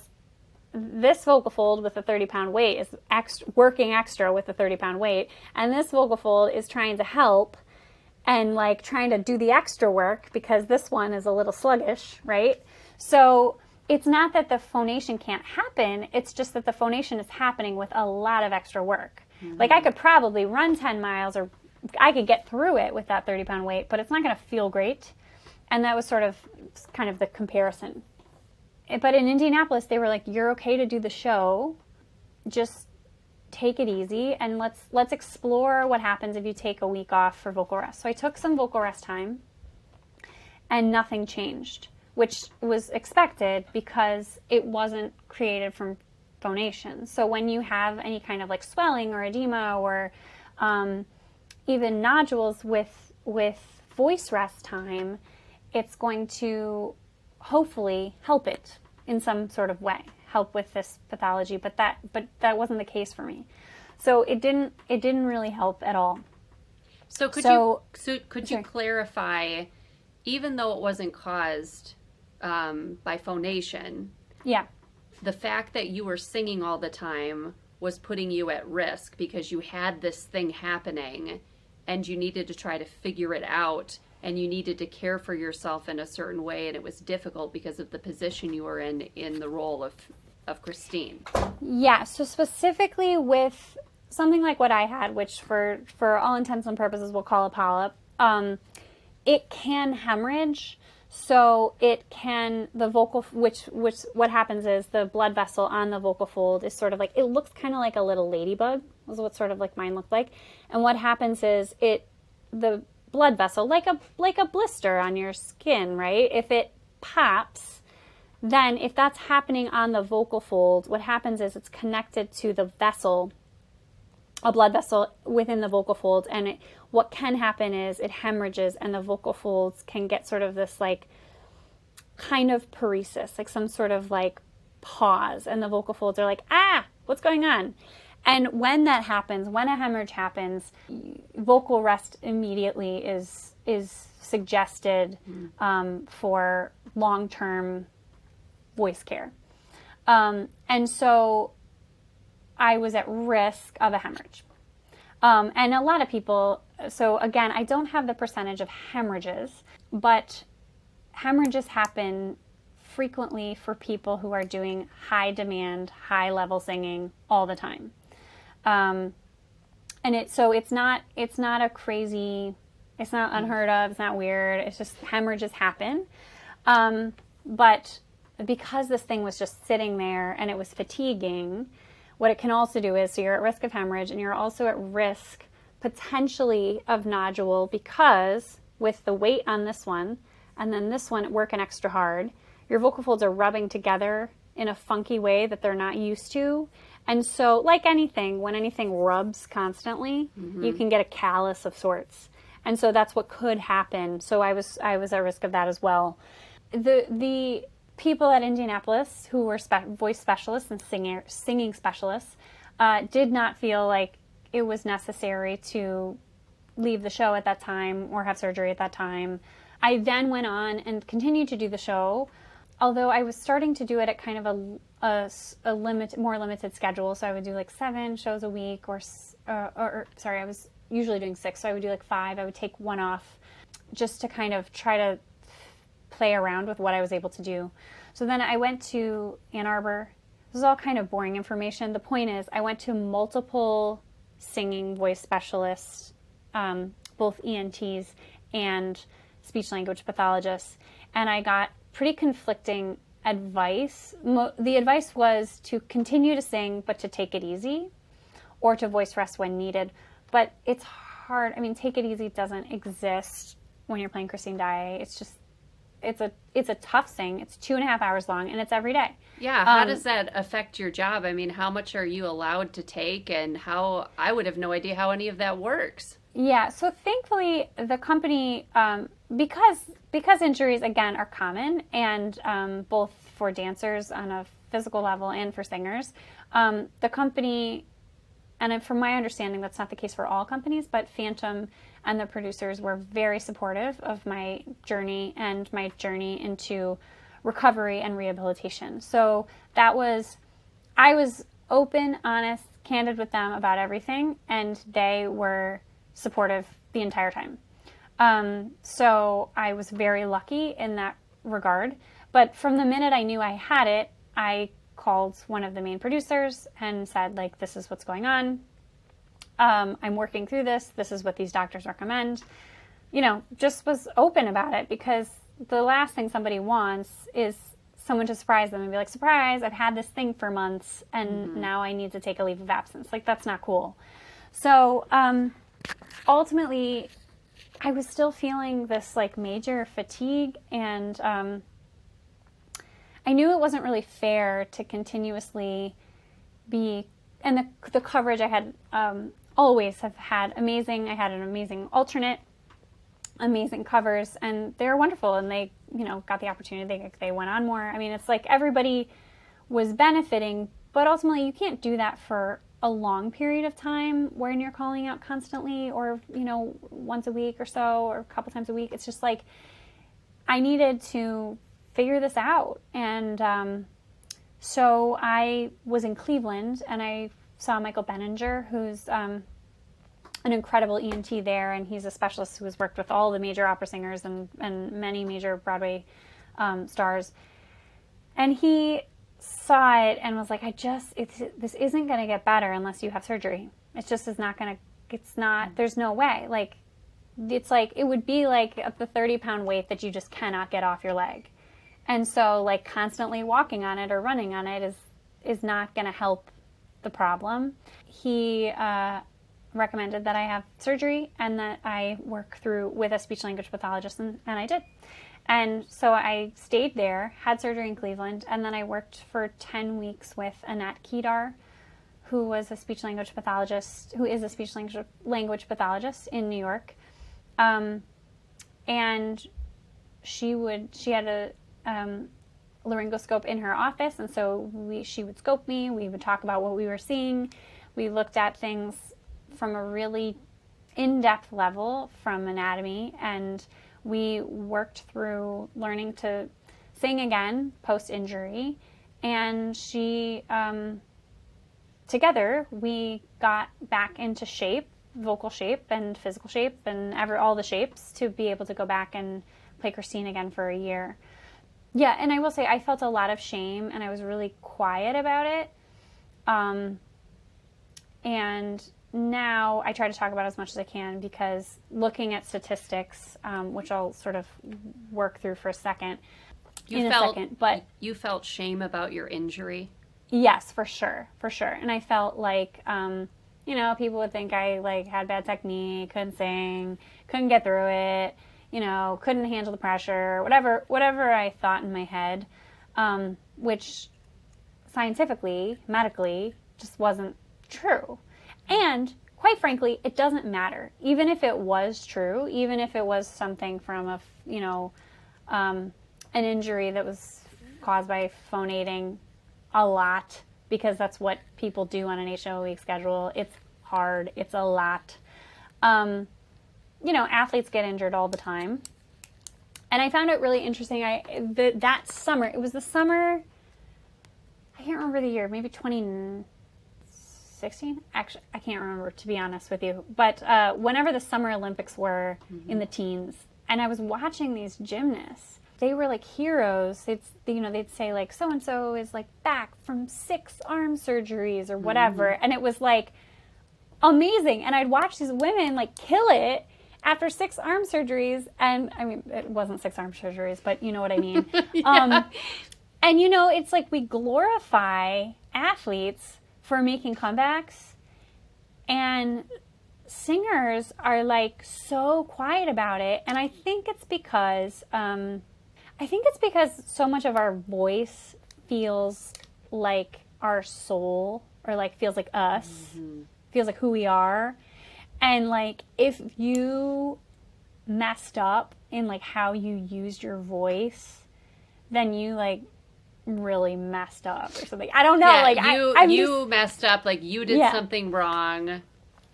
this vocal fold with a 30 pound weight is extra, working extra with a 30 pound weight, and this vocal fold is trying to help and like trying to do the extra work because this one is a little sluggish, right? So it's not that the phonation can't happen, it's just that the phonation is happening with a lot of extra work. Mm-hmm. Like I could probably run 10 miles or I could get through it with that 30 pound weight, but it's not going to feel great. And that was sort of kind of the comparison. Eh, but in Indianapolis, they were like, "You're okay to do the show, just take it easy and let's let's explore what happens if you take a week off for vocal rest." So I took some vocal rest time, and nothing changed, which was expected because it wasn't created from phonation. So when you have any kind of like swelling or edema or um, even nodules with with voice rest time, it's going to hopefully help it in some sort of way, help with this pathology. But that but that wasn't the case for me. So it didn't it didn't really help at all. So could so, you so could you clarify, even though it wasn't caused um, by phonation? Yeah. The fact that you were singing all the time was putting you at risk because you had this thing happening and you needed to try to figure it out and you needed to care for yourself in a certain way and it was difficult because of the position you were in in the role of of Christine. Yeah, so specifically with something like what I had, which for for all intents and purposes we'll call a polyp, um, it can hemorrhage. So it can the vocal which which what happens is the blood vessel on the vocal fold is sort of like it looks kind of like a little ladybug was what sort of like mine looked like. And what happens is it the blood vessel like a like a blister on your skin, right? If it pops, then if that's happening on the vocal fold, what happens is it's connected to the vessel a blood vessel within the vocal folds and it, what can happen is it hemorrhages and the vocal folds can get sort of this like kind of paresis like some sort of like pause and the vocal folds are like ah what's going on and when that happens, when a hemorrhage happens, vocal rest immediately is is suggested mm. um, for long term voice care. Um, and so I was at risk of a hemorrhage. Um, and a lot of people, so again, I don't have the percentage of hemorrhages, but hemorrhages happen frequently for people who are doing high demand, high level singing all the time. Um, and it so it's not it's not a crazy, it's not unheard of, it's not weird. It's just hemorrhages happen. Um, but because this thing was just sitting there and it was fatiguing, what it can also do is so you're at risk of hemorrhage and you're also at risk potentially of nodule because with the weight on this one and then this one working extra hard, your vocal folds are rubbing together in a funky way that they're not used to. And so, like anything, when anything rubs constantly, mm-hmm. you can get a callus of sorts. And so that's what could happen. So I was I was at risk of that as well. The the people at Indianapolis who were spe- voice specialists and singer, singing specialists uh, did not feel like it was necessary to leave the show at that time or have surgery at that time. I then went on and continued to do the show, although I was starting to do it at kind of a, a, a limit, more limited schedule. So I would do like seven shows a week, or, uh, or, or sorry, I was usually doing six, so I would do like five. I would take one off just to kind of try to play around with what I was able to do. So then I went to Ann Arbor. This is all kind of boring information. The point is, I went to multiple singing voice specialists, um, both ENTs and speech language pathologists, and I got pretty conflicting advice. Mo- the advice was to continue to sing, but to take it easy, or to voice rest when needed. But it's hard. I mean, take it easy doesn't exist when you're playing Christine Daae. It's just it's a it's a tough sing. It's two and a half hours long, and it's every day. Yeah, how um, does that affect your job? I mean, how much are you allowed to take, and how I would have no idea how any of that works. Yeah, so thankfully the company, um, because because injuries again are common, and um, both for dancers on a physical level and for singers, um, the company, and from my understanding, that's not the case for all companies, but Phantom and the producers were very supportive of my journey and my journey into recovery and rehabilitation. So that was, I was open, honest, candid with them about everything, and they were supportive the entire time. Um, so I was very lucky in that regard. But from the minute I knew I had it, I called one of the main producers and said, like, this is what's going on um, I'm working through this. This is what these doctors recommend. You know, just was open about it because the last thing somebody wants is someone to surprise them and be like, surprise, I've had this thing for months and mm-hmm. now I need to take a leave of absence. Like, that's not cool. So, um, ultimately, I was still feeling this like major fatigue and, um, I knew it wasn't really fair to continuously be, and the, the coverage I had um, always have had amazing. I had an amazing alternate, amazing covers, and they're wonderful. And they, you know, got the opportunity. They they went on more. I mean, it's like everybody was benefiting, but ultimately, you can't do that for a long period of time when you're calling out constantly, or you know, once a week or so, or a couple times a week. It's just like I needed to figure this out, and um, so I was in Cleveland, and I saw Michael Benninger, who's um, an incredible ENT there, and he's a specialist who has worked with all the major opera singers and, and many major Broadway um, stars. And he saw it and was like, "I just it's this isn't going to get better unless you have surgery. It just is not going to. It's not. There's no way. Like, it's like it would be like the 30 pound weight that you just cannot get off your leg." And so, like constantly walking on it or running on it is is not going to help the problem. He uh, recommended that I have surgery and that I work through with a speech language pathologist, and, and I did. And so I stayed there, had surgery in Cleveland, and then I worked for 10 weeks with Annette Kedar, who was a speech language pathologist, who is a speech language, pathologist in New York. Um, and she would, she had a, um, laryngoscope in her office, and so we, she would scope me. We would talk about what we were seeing. We looked at things from a really in-depth level from anatomy, and we worked through learning to sing again post-injury. And she, um, together, we got back into shape, vocal shape and physical shape, and ever all the shapes to be able to go back and play Christine again for a year. Yeah, and I will say I felt a lot of shame and I was really quiet about it. Um, and now I try to talk about as much as I can because looking at statistics, um, which I'll sort of work through for a second, you in felt, a second, but you felt shame about your injury. Yes, for sure, for sure. And I felt like, um, you know, people would think I like had bad technique, couldn't sing, couldn't get through it you know, couldn't handle the pressure, whatever, whatever I thought in my head, um, which scientifically, medically, just wasn't true. And quite frankly, it doesn't matter. Even if it was true, even if it was something from a, you know, um, an injury that was caused by phonating a lot because that's what people do on an a week schedule. It's hard. It's a lot. Um, you know, athletes get injured all the time. And I found it really interesting. I the, that summer, it was the summer. I can't remember the year. Maybe 2016. Actually, I can't remember to be honest with you. But uh, whenever the Summer Olympics were in the teens, and I was watching these gymnasts, they were like heroes. It's you know they'd say like so and so is like back from six arm surgeries or whatever, and it was like amazing. And I'd watch these women like kill it after six arm surgeries. And I mean, it wasn't six arm surgeries, but you know what I mean. um, and you know, it's like we glorify athletes for making comebacks, and singers are like so quiet about it. And I think it's because, um, I think it's because so much of our voice feels like our soul or like feels like us feels like who we are. And like if you messed up in like how you used your voice, then you like really messed up or something. I don't know. yeah, like you I, you just- messed up. Like you did Yeah. something wrong.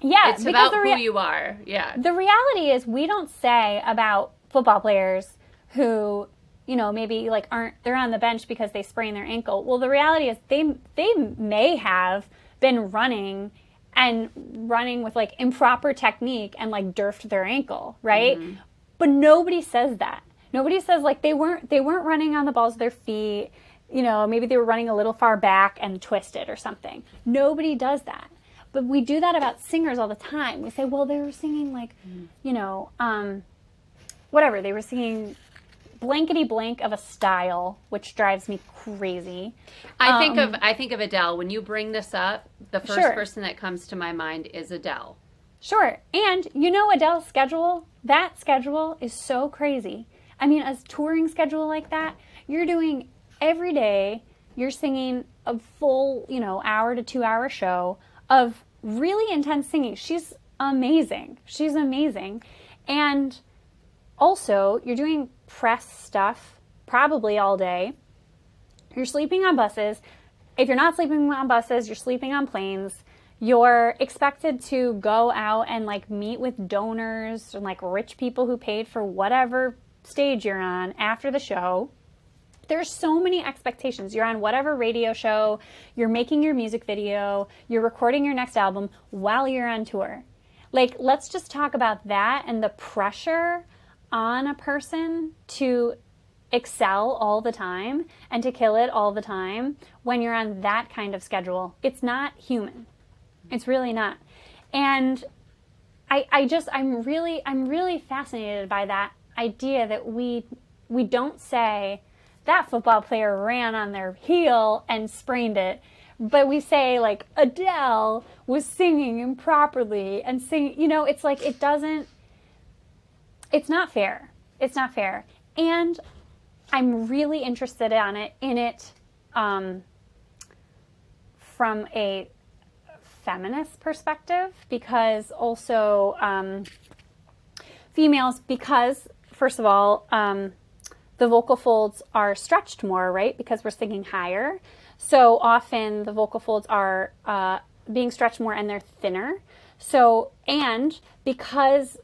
yeah, It's about the who you are. Yeah. the reality is we don't say about football players who you know maybe like aren't they're on the bench because they sprained their ankle well the reality is they they may have been running and running with like improper technique and like durfed their ankle right mm-hmm. but nobody says that nobody says like they weren't they weren't running on the balls of their feet you know maybe they were running a little far back and twisted or something nobody does that but we do that about singers all the time we say well they were singing like you know um whatever they were singing blankety blank of a style which drives me crazy I think Um, of I think of Adele. When you bring this up, the first Sure. person that comes to my mind is Adele. Sure. And you know Adele's schedule? That schedule is so crazy. I mean, a touring schedule like that, you're doing every day, you're singing a full, you know, hour to two hour show of really intense singing. She's amazing. She's amazing. And also, you're doing press stuff probably all day. You're sleeping on buses. If you're not sleeping on buses, you're sleeping on planes. You're expected to go out and like meet with donors and like rich people who paid for whatever stage you're on after the show. There's so many expectations. You're on whatever radio show, you're making your music video, you're recording your next album while you're on tour. Like, let's just talk about that and the pressure on a person to excel all the time and to kill it all the time when you're on that kind of schedule. It's not human. It's really not. And I, I just I'm really I'm really fascinated by that idea that we we don't say that football player ran on their heel and sprained it. But we say like Adele was singing improperly and singing you know it's like it doesn't it's not fair. It's not fair. And I'm really interested on it in it um, from a feminist perspective because also um, females because first of all um, the vocal folds are stretched more right because we're singing higher. So often the vocal folds are uh, being stretched more and they're thinner. So and because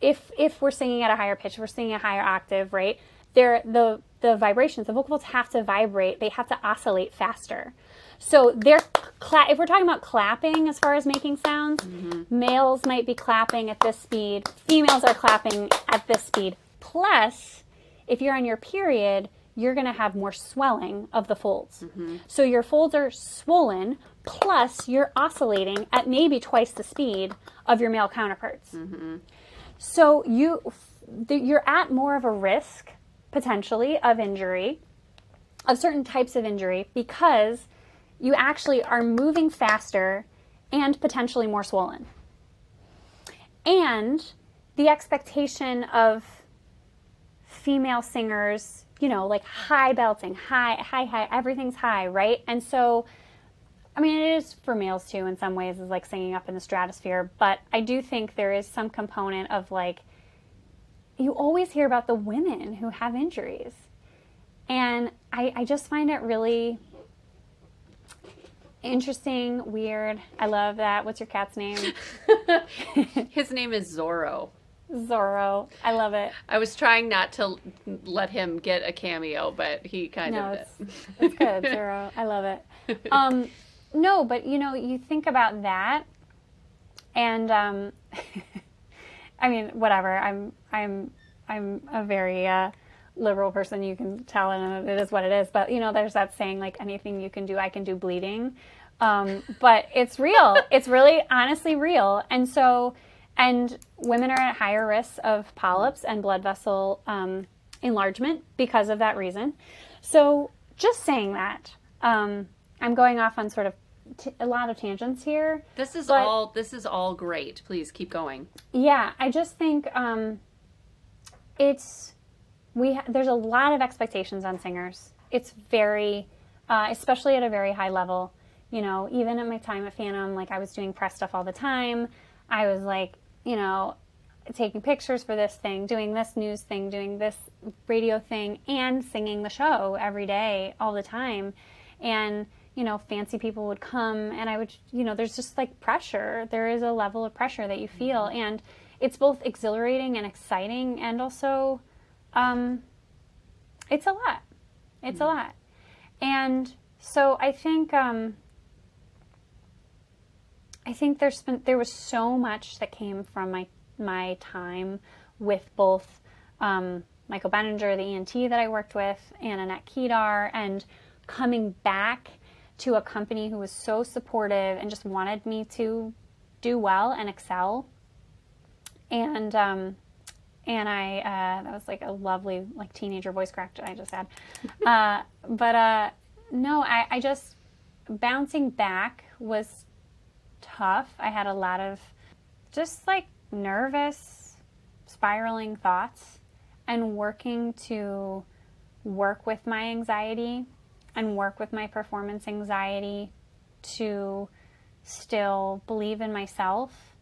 if if we're singing at a higher pitch if we're singing a higher octave right there the the vibrations the vocal folds have to vibrate. They have to oscillate faster. So they're cla- if we're talking about clapping as far as making sounds, males might be clapping at this speed, females are clapping at this speed. Plus, if you're on your period, you're going to have more swelling of the folds. Mm-hmm. So your folds are swollen, plus you're oscillating at maybe twice the speed of your male counterparts. Mm-hmm. So you you're at more of a risk potentially of injury, of certain types of injury because you actually are moving faster and potentially more swollen. And the expectation of female singers, you know, like high belting, high, high, high, everything's high, right? And so, I mean, it is for males too in some ways, is like singing up in the stratosphere, but I do think there is some component of like, you always hear about the women who have injuries. And I, I just find it really interesting, weird. I love that. What's your cat's name? His name is Zorro. Zorro. I love it. I was trying not to let him get a cameo, but he kind No, of it's, did. it's good, Zorro. I love it. Um, no, but you know, you think about that, and um, I mean, whatever. I'm, I'm, I'm a very uh, liberal person. You can tell, and it is what it is. But you know, there's that saying like, anything you can do, I can do bleeding. Um, but it's real. it's really, honestly, real. And so, and women are at higher risks of polyps and blood vessel um, enlargement because of that reason. So, just saying that, um, I'm going off on sort of t- a lot of tangents here. This is all. This is all great. Please keep going. Yeah, I just think um, it's we. Ha- there's a lot of expectations on singers. It's very, uh, especially at a very high level. You know, even at my time at Phantom, like I was doing press stuff all the time. I was like, you know, taking pictures for this thing, doing this news thing, doing this radio thing, and singing the show every day, all the time. And, you know, fancy people would come, and I would, you know, there's just like pressure. There is a level of pressure that you feel. And it's both exhilarating and exciting, and also, um, it's a lot. It's a lot. And so I think, um, I think there's been there was so much that came from my my time with both um, Michael Benninger, the ENT that I worked with, and Annette Kedar, and coming back to a company who was so supportive and just wanted me to do well and excel. And um, and I uh, that was like a lovely like teenager voice crack I just had. uh, but uh, no, I, I just bouncing back was tough. I had a lot of just like nervous, spiraling thoughts, and working to work with my anxiety and work with my performance anxiety to still believe in myself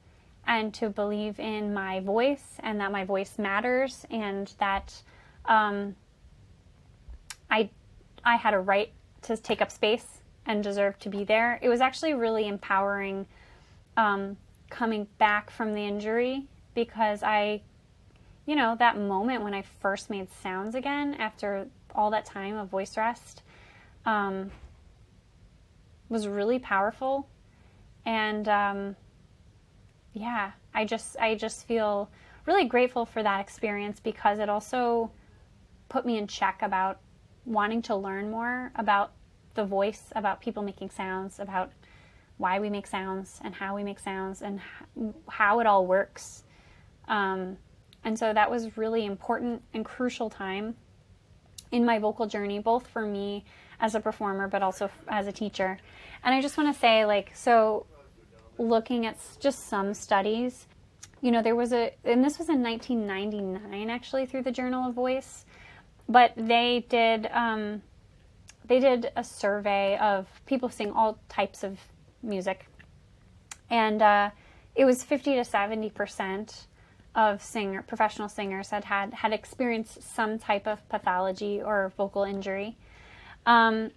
and to believe in my voice and that my voice matters and that um, I I had a right to take up space and deserve to be there. It was actually really empowering um, coming back from the injury because I, you know, that moment when I first made sounds again after all that time of voice rest um, was really powerful. And um, yeah, I just I just feel really grateful for that experience because it also put me in check about wanting to learn more about the voice, about people making sounds, about why we make sounds and how we make sounds and how it all works. Um, and so that was really important and crucial time in my vocal journey, both for me as a performer, but also as a teacher. And I just want to say, like, so looking at just some studies, you know, there was a, and this was in 1999 actually through the Journal of Voice, but they did, um, they did a survey of people sing all types of music, and uh, it was 50 to 70 percent of singer professional singers had had had experienced some type of pathology or vocal injury. Um,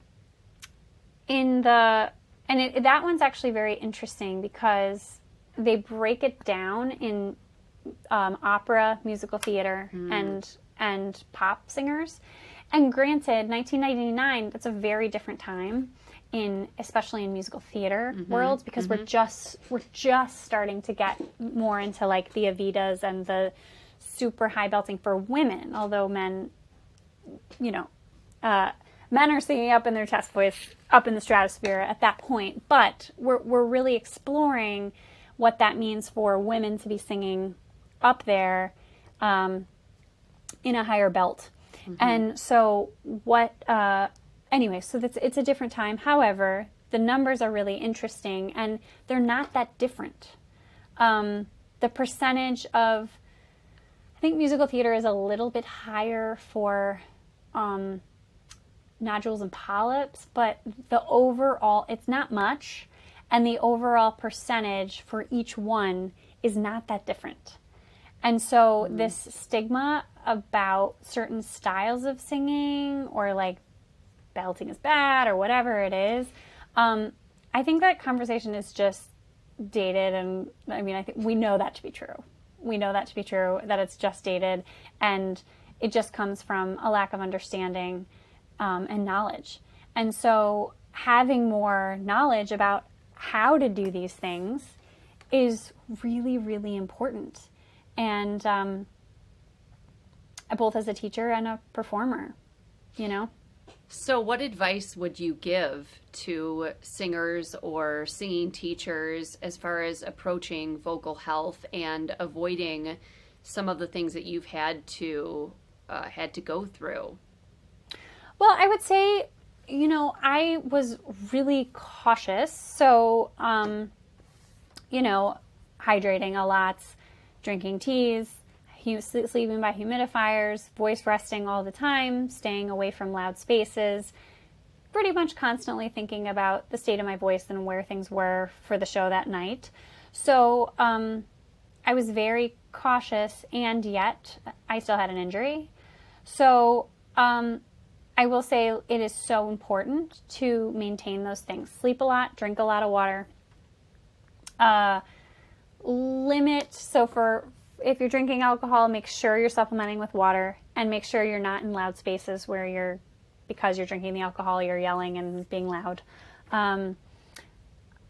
in the and it, that one's actually very interesting because they break it down in um, opera, musical theater, and and pop singers. And granted, 1999 that's a very different time in especially in musical theater worlds because we're just we're just starting to get more into like the Evitas and the super high belting for women, although men, you know, uh, men are singing up in their chest voice, up in the stratosphere at that point. But we're we're really exploring what that means for women to be singing up there um, in a higher belt. And so what? Uh, anyway, so that's it's a different time. However, the numbers are really interesting, and they're not that different. Um, the percentage of I think musical theater is a little bit higher for um, nodules and polyps, but the overall, it's not much, and the overall percentage for each one is not that different. And so this stigma about certain styles of singing or like belting is bad or whatever it is, um, I think that conversation is just dated. And I mean, I think we know that to be true. We know that to be true, that it's just dated. And it just comes from a lack of understanding um, and knowledge. And so having more knowledge about how to do these things is really, really important. And um, both as a teacher and a performer, you know? So, what advice would you give to singers or singing teachers as far as approaching vocal health and avoiding some of the things that you've had to uh, had to go through? Well, I would say, you know, I was really cautious. So, um, you know, hydrating a lot, drinking teas, sleeping by humidifiers, voice resting all the time, staying away from loud spaces, pretty much constantly thinking about the state of my voice and where things were for the show that night. So, um, I was very cautious, and yet I still had an injury. So, um, I will say it is so important to maintain those things. Sleep a lot, drink a lot of water. Uh, limit, so for if you're drinking alcohol, make sure you're supplementing with water and make sure you're not in loud spaces where you're, because you're drinking the alcohol, you're yelling and being loud. Um,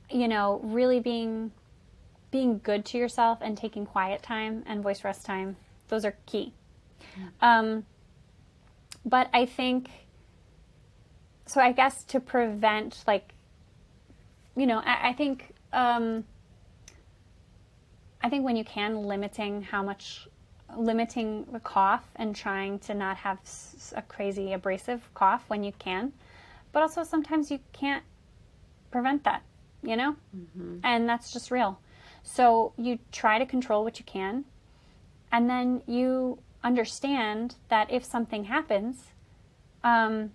you know, really being being good to yourself and taking quiet time and voice rest time, those are key. Um, but I think so. I guess to prevent like, you know, I, I think um, I think when you can limiting how much limiting the cough and trying to not have a crazy abrasive cough when you can, but also sometimes you can't prevent that, you know, and that's just real. So you try to control what you can, and then you understand that if something happens, um,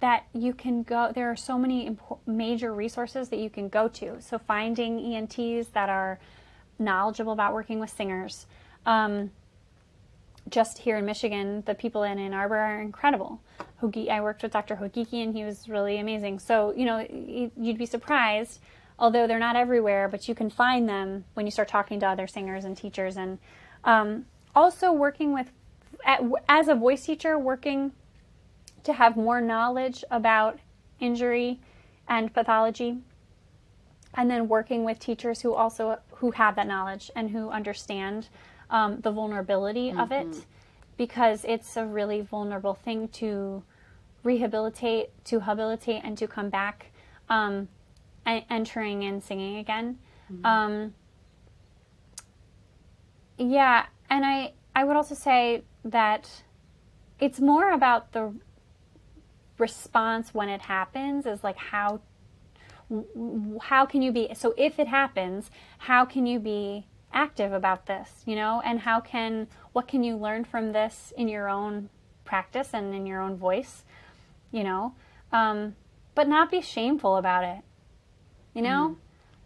that you can go. There are so many major resources that you can go to. So finding ENTs that are knowledgeable about working with singers. Um, just here in Michigan, the people in Ann Arbor are incredible. Hogi, I worked with Dr. Hogikyan, and he was really amazing. So you know, you'd be surprised, although they're not everywhere, but you can find them when you start talking to other singers and teachers. And um, also working with, as a voice teacher, working to have more knowledge about injury and pathology and then working with teachers who also who have that knowledge and who understand um, the vulnerability of it because it's a really vulnerable thing to rehabilitate to habilitate and to come back um, and entering and singing again. Um, yeah and i i would also say that it's more about the response when it happens is like how how can you be so if it happens how can you be active about this you know? And how can what can you learn from this in your own practice and in your own voice you know? Um, but not be shameful about it you know?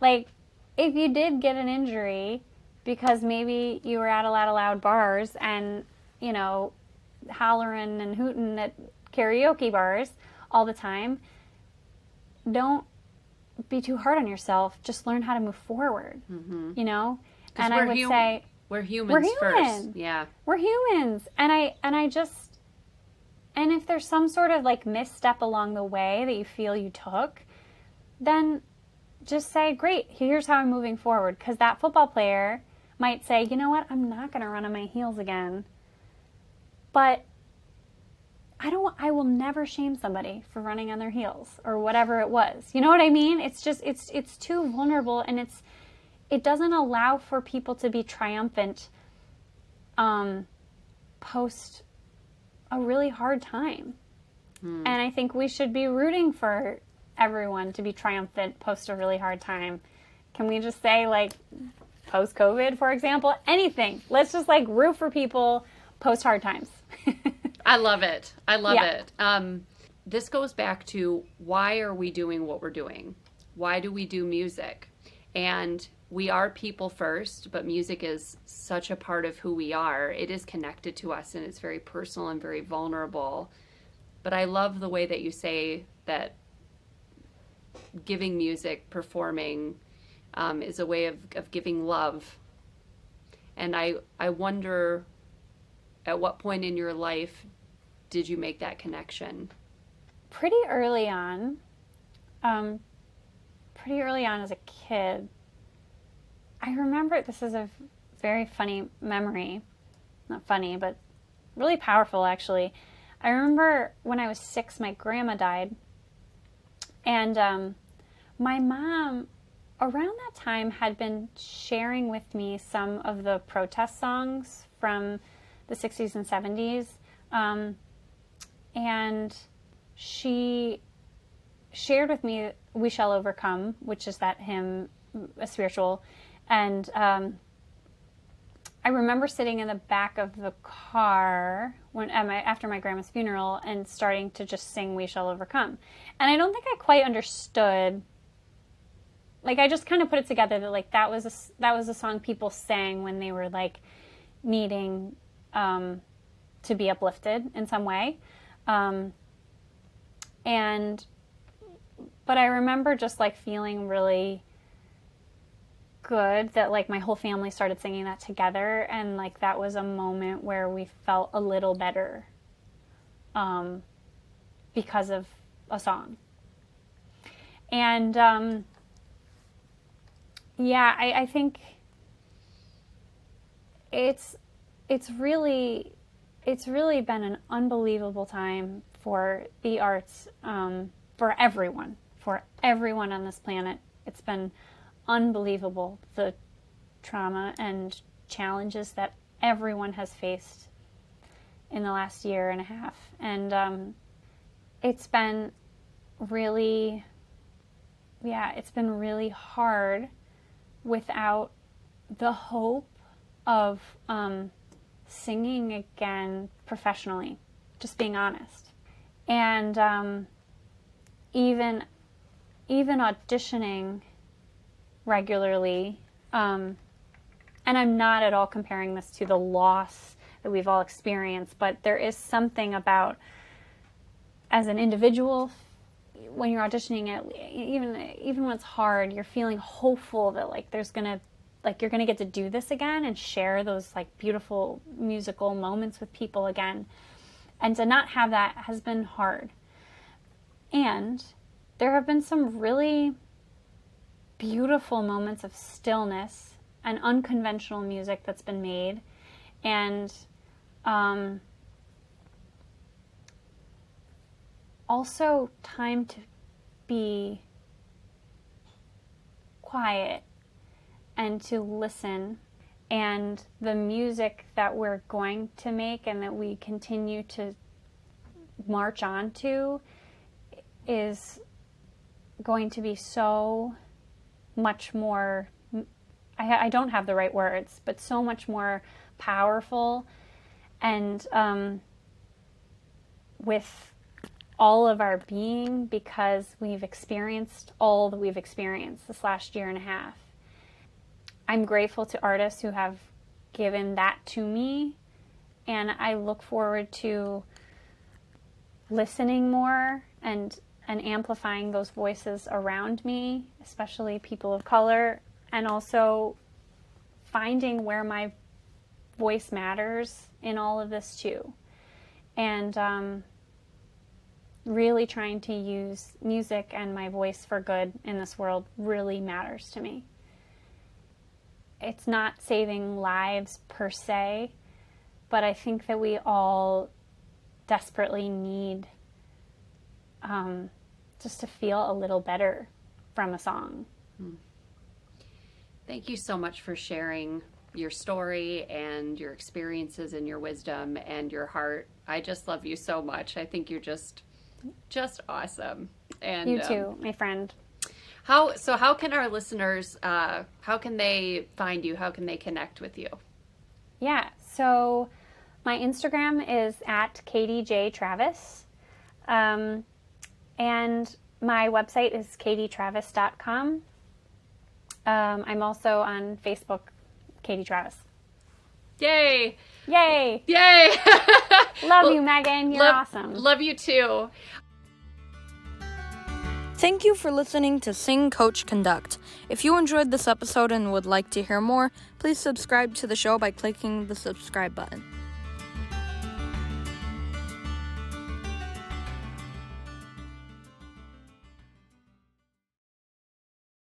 Like if you did get an injury because maybe you were at a lot of loud bars and you know hollering and hooting at karaoke bars all the time don't be too hard on yourself. Just learn how to move forward mm-hmm. you know? And i we're would hum- say we're humans human. first. Yeah. we're humans. And i and i just and if there's some sort of like misstep along the way that you feel you took then just say great here's how i'm moving forward. Because that football player might say you know what? I'm not going to run on my heels again. But i don't i will never shame somebody for running on their heels or whatever it was you know what i mean it's just it's it's too vulnerable and it's it doesn't allow for people to be triumphant um, post a really hard time. And I think we should be rooting for everyone to be triumphant post a really hard time. Can we just say, like, post COVID, for example? Anything. Let's just like root for people post hard times. I love it. I love Yeah. it. Um, this goes back to why are we doing what we're doing? Why do we do music? And we are people first, but music is such a part of who we are. It is connected to us and it's very personal and very vulnerable. But I love the way that you say that giving music, performing, um, is a way of, of giving love. And I, I wonder at what point in your life did you make that connection? Pretty early on. Um, pretty early on as a kid. I remember this is a very funny memory. Not funny, but really powerful actually. I remember when I was six, my grandma died. And um, my mom, around that time, had been sharing with me some of the protest songs from the 60s and 70s. Um, and she shared with me We Shall Overcome, which is that hymn, a spiritual. And um, I remember sitting in the back of the car when after my grandma's funeral and starting to just sing "We Shall Overcome," and I don't think I quite understood. Like I just kind of put it together that like that was a that was a song people sang when they were like needing um, to be uplifted in some way, um, and but I remember just like feeling really good that like my whole family started singing that together. And like that was a moment where we felt a little better um, because of a song. And um, yeah I, I think it's it's really it's really been an unbelievable time for the arts um, for everyone for everyone on this planet it's been unbelievable the trauma and challenges that everyone has faced in the last year and a half. And um, it's been really, yeah, it's been really hard without the hope of um, singing again professionally, just being honest. And um, even even auditioning regularly. Um, and I'm not at all comparing this to the loss that we've all experienced, but there is something about as an individual when you're auditioning it even even when it's hard you're feeling hopeful that like there's gonna like you're gonna get to do this again and share those like beautiful musical moments with people again. And to not have that has been hard. And there have been some really beautiful moments of stillness and unconventional music that's been made, and um, also time to be quiet and to listen. And the music that we're going to make and that we continue to march on to is going to be so much more I, I, don't have the right words, but so much more powerful and um, with all of our being because we've experienced all that we've experienced this last year and a half. I'm grateful to artists who have given that to me, and I look forward to listening more and and amplifying those voices around me, especially people of color, and also finding where my voice matters in all of this too. And um, really trying to use music and my voice for good in this world really matters to me. It's not saving lives per se, but I think that we all desperately need um, just to feel a little better from a song. Hmm. Thank you so much for sharing your story and your experiences and your wisdom and your heart. I just love you so much. I think you're just just awesome. And you too, um, my friend. How so? How can our listeners? Uh, how can they find you? How can they connect with you? Yeah. So my Instagram is at Katie J Travis. Um, and my website is katietravis.com. Um, I'm also on Facebook, Katie Travis. Yay! Yay! Yay! Love you, Megan. You're love, awesome. Love you too. Thank you for listening to Sing, Coach, Conduct. If you enjoyed this episode and would like to hear more, please subscribe to the show by clicking the subscribe button.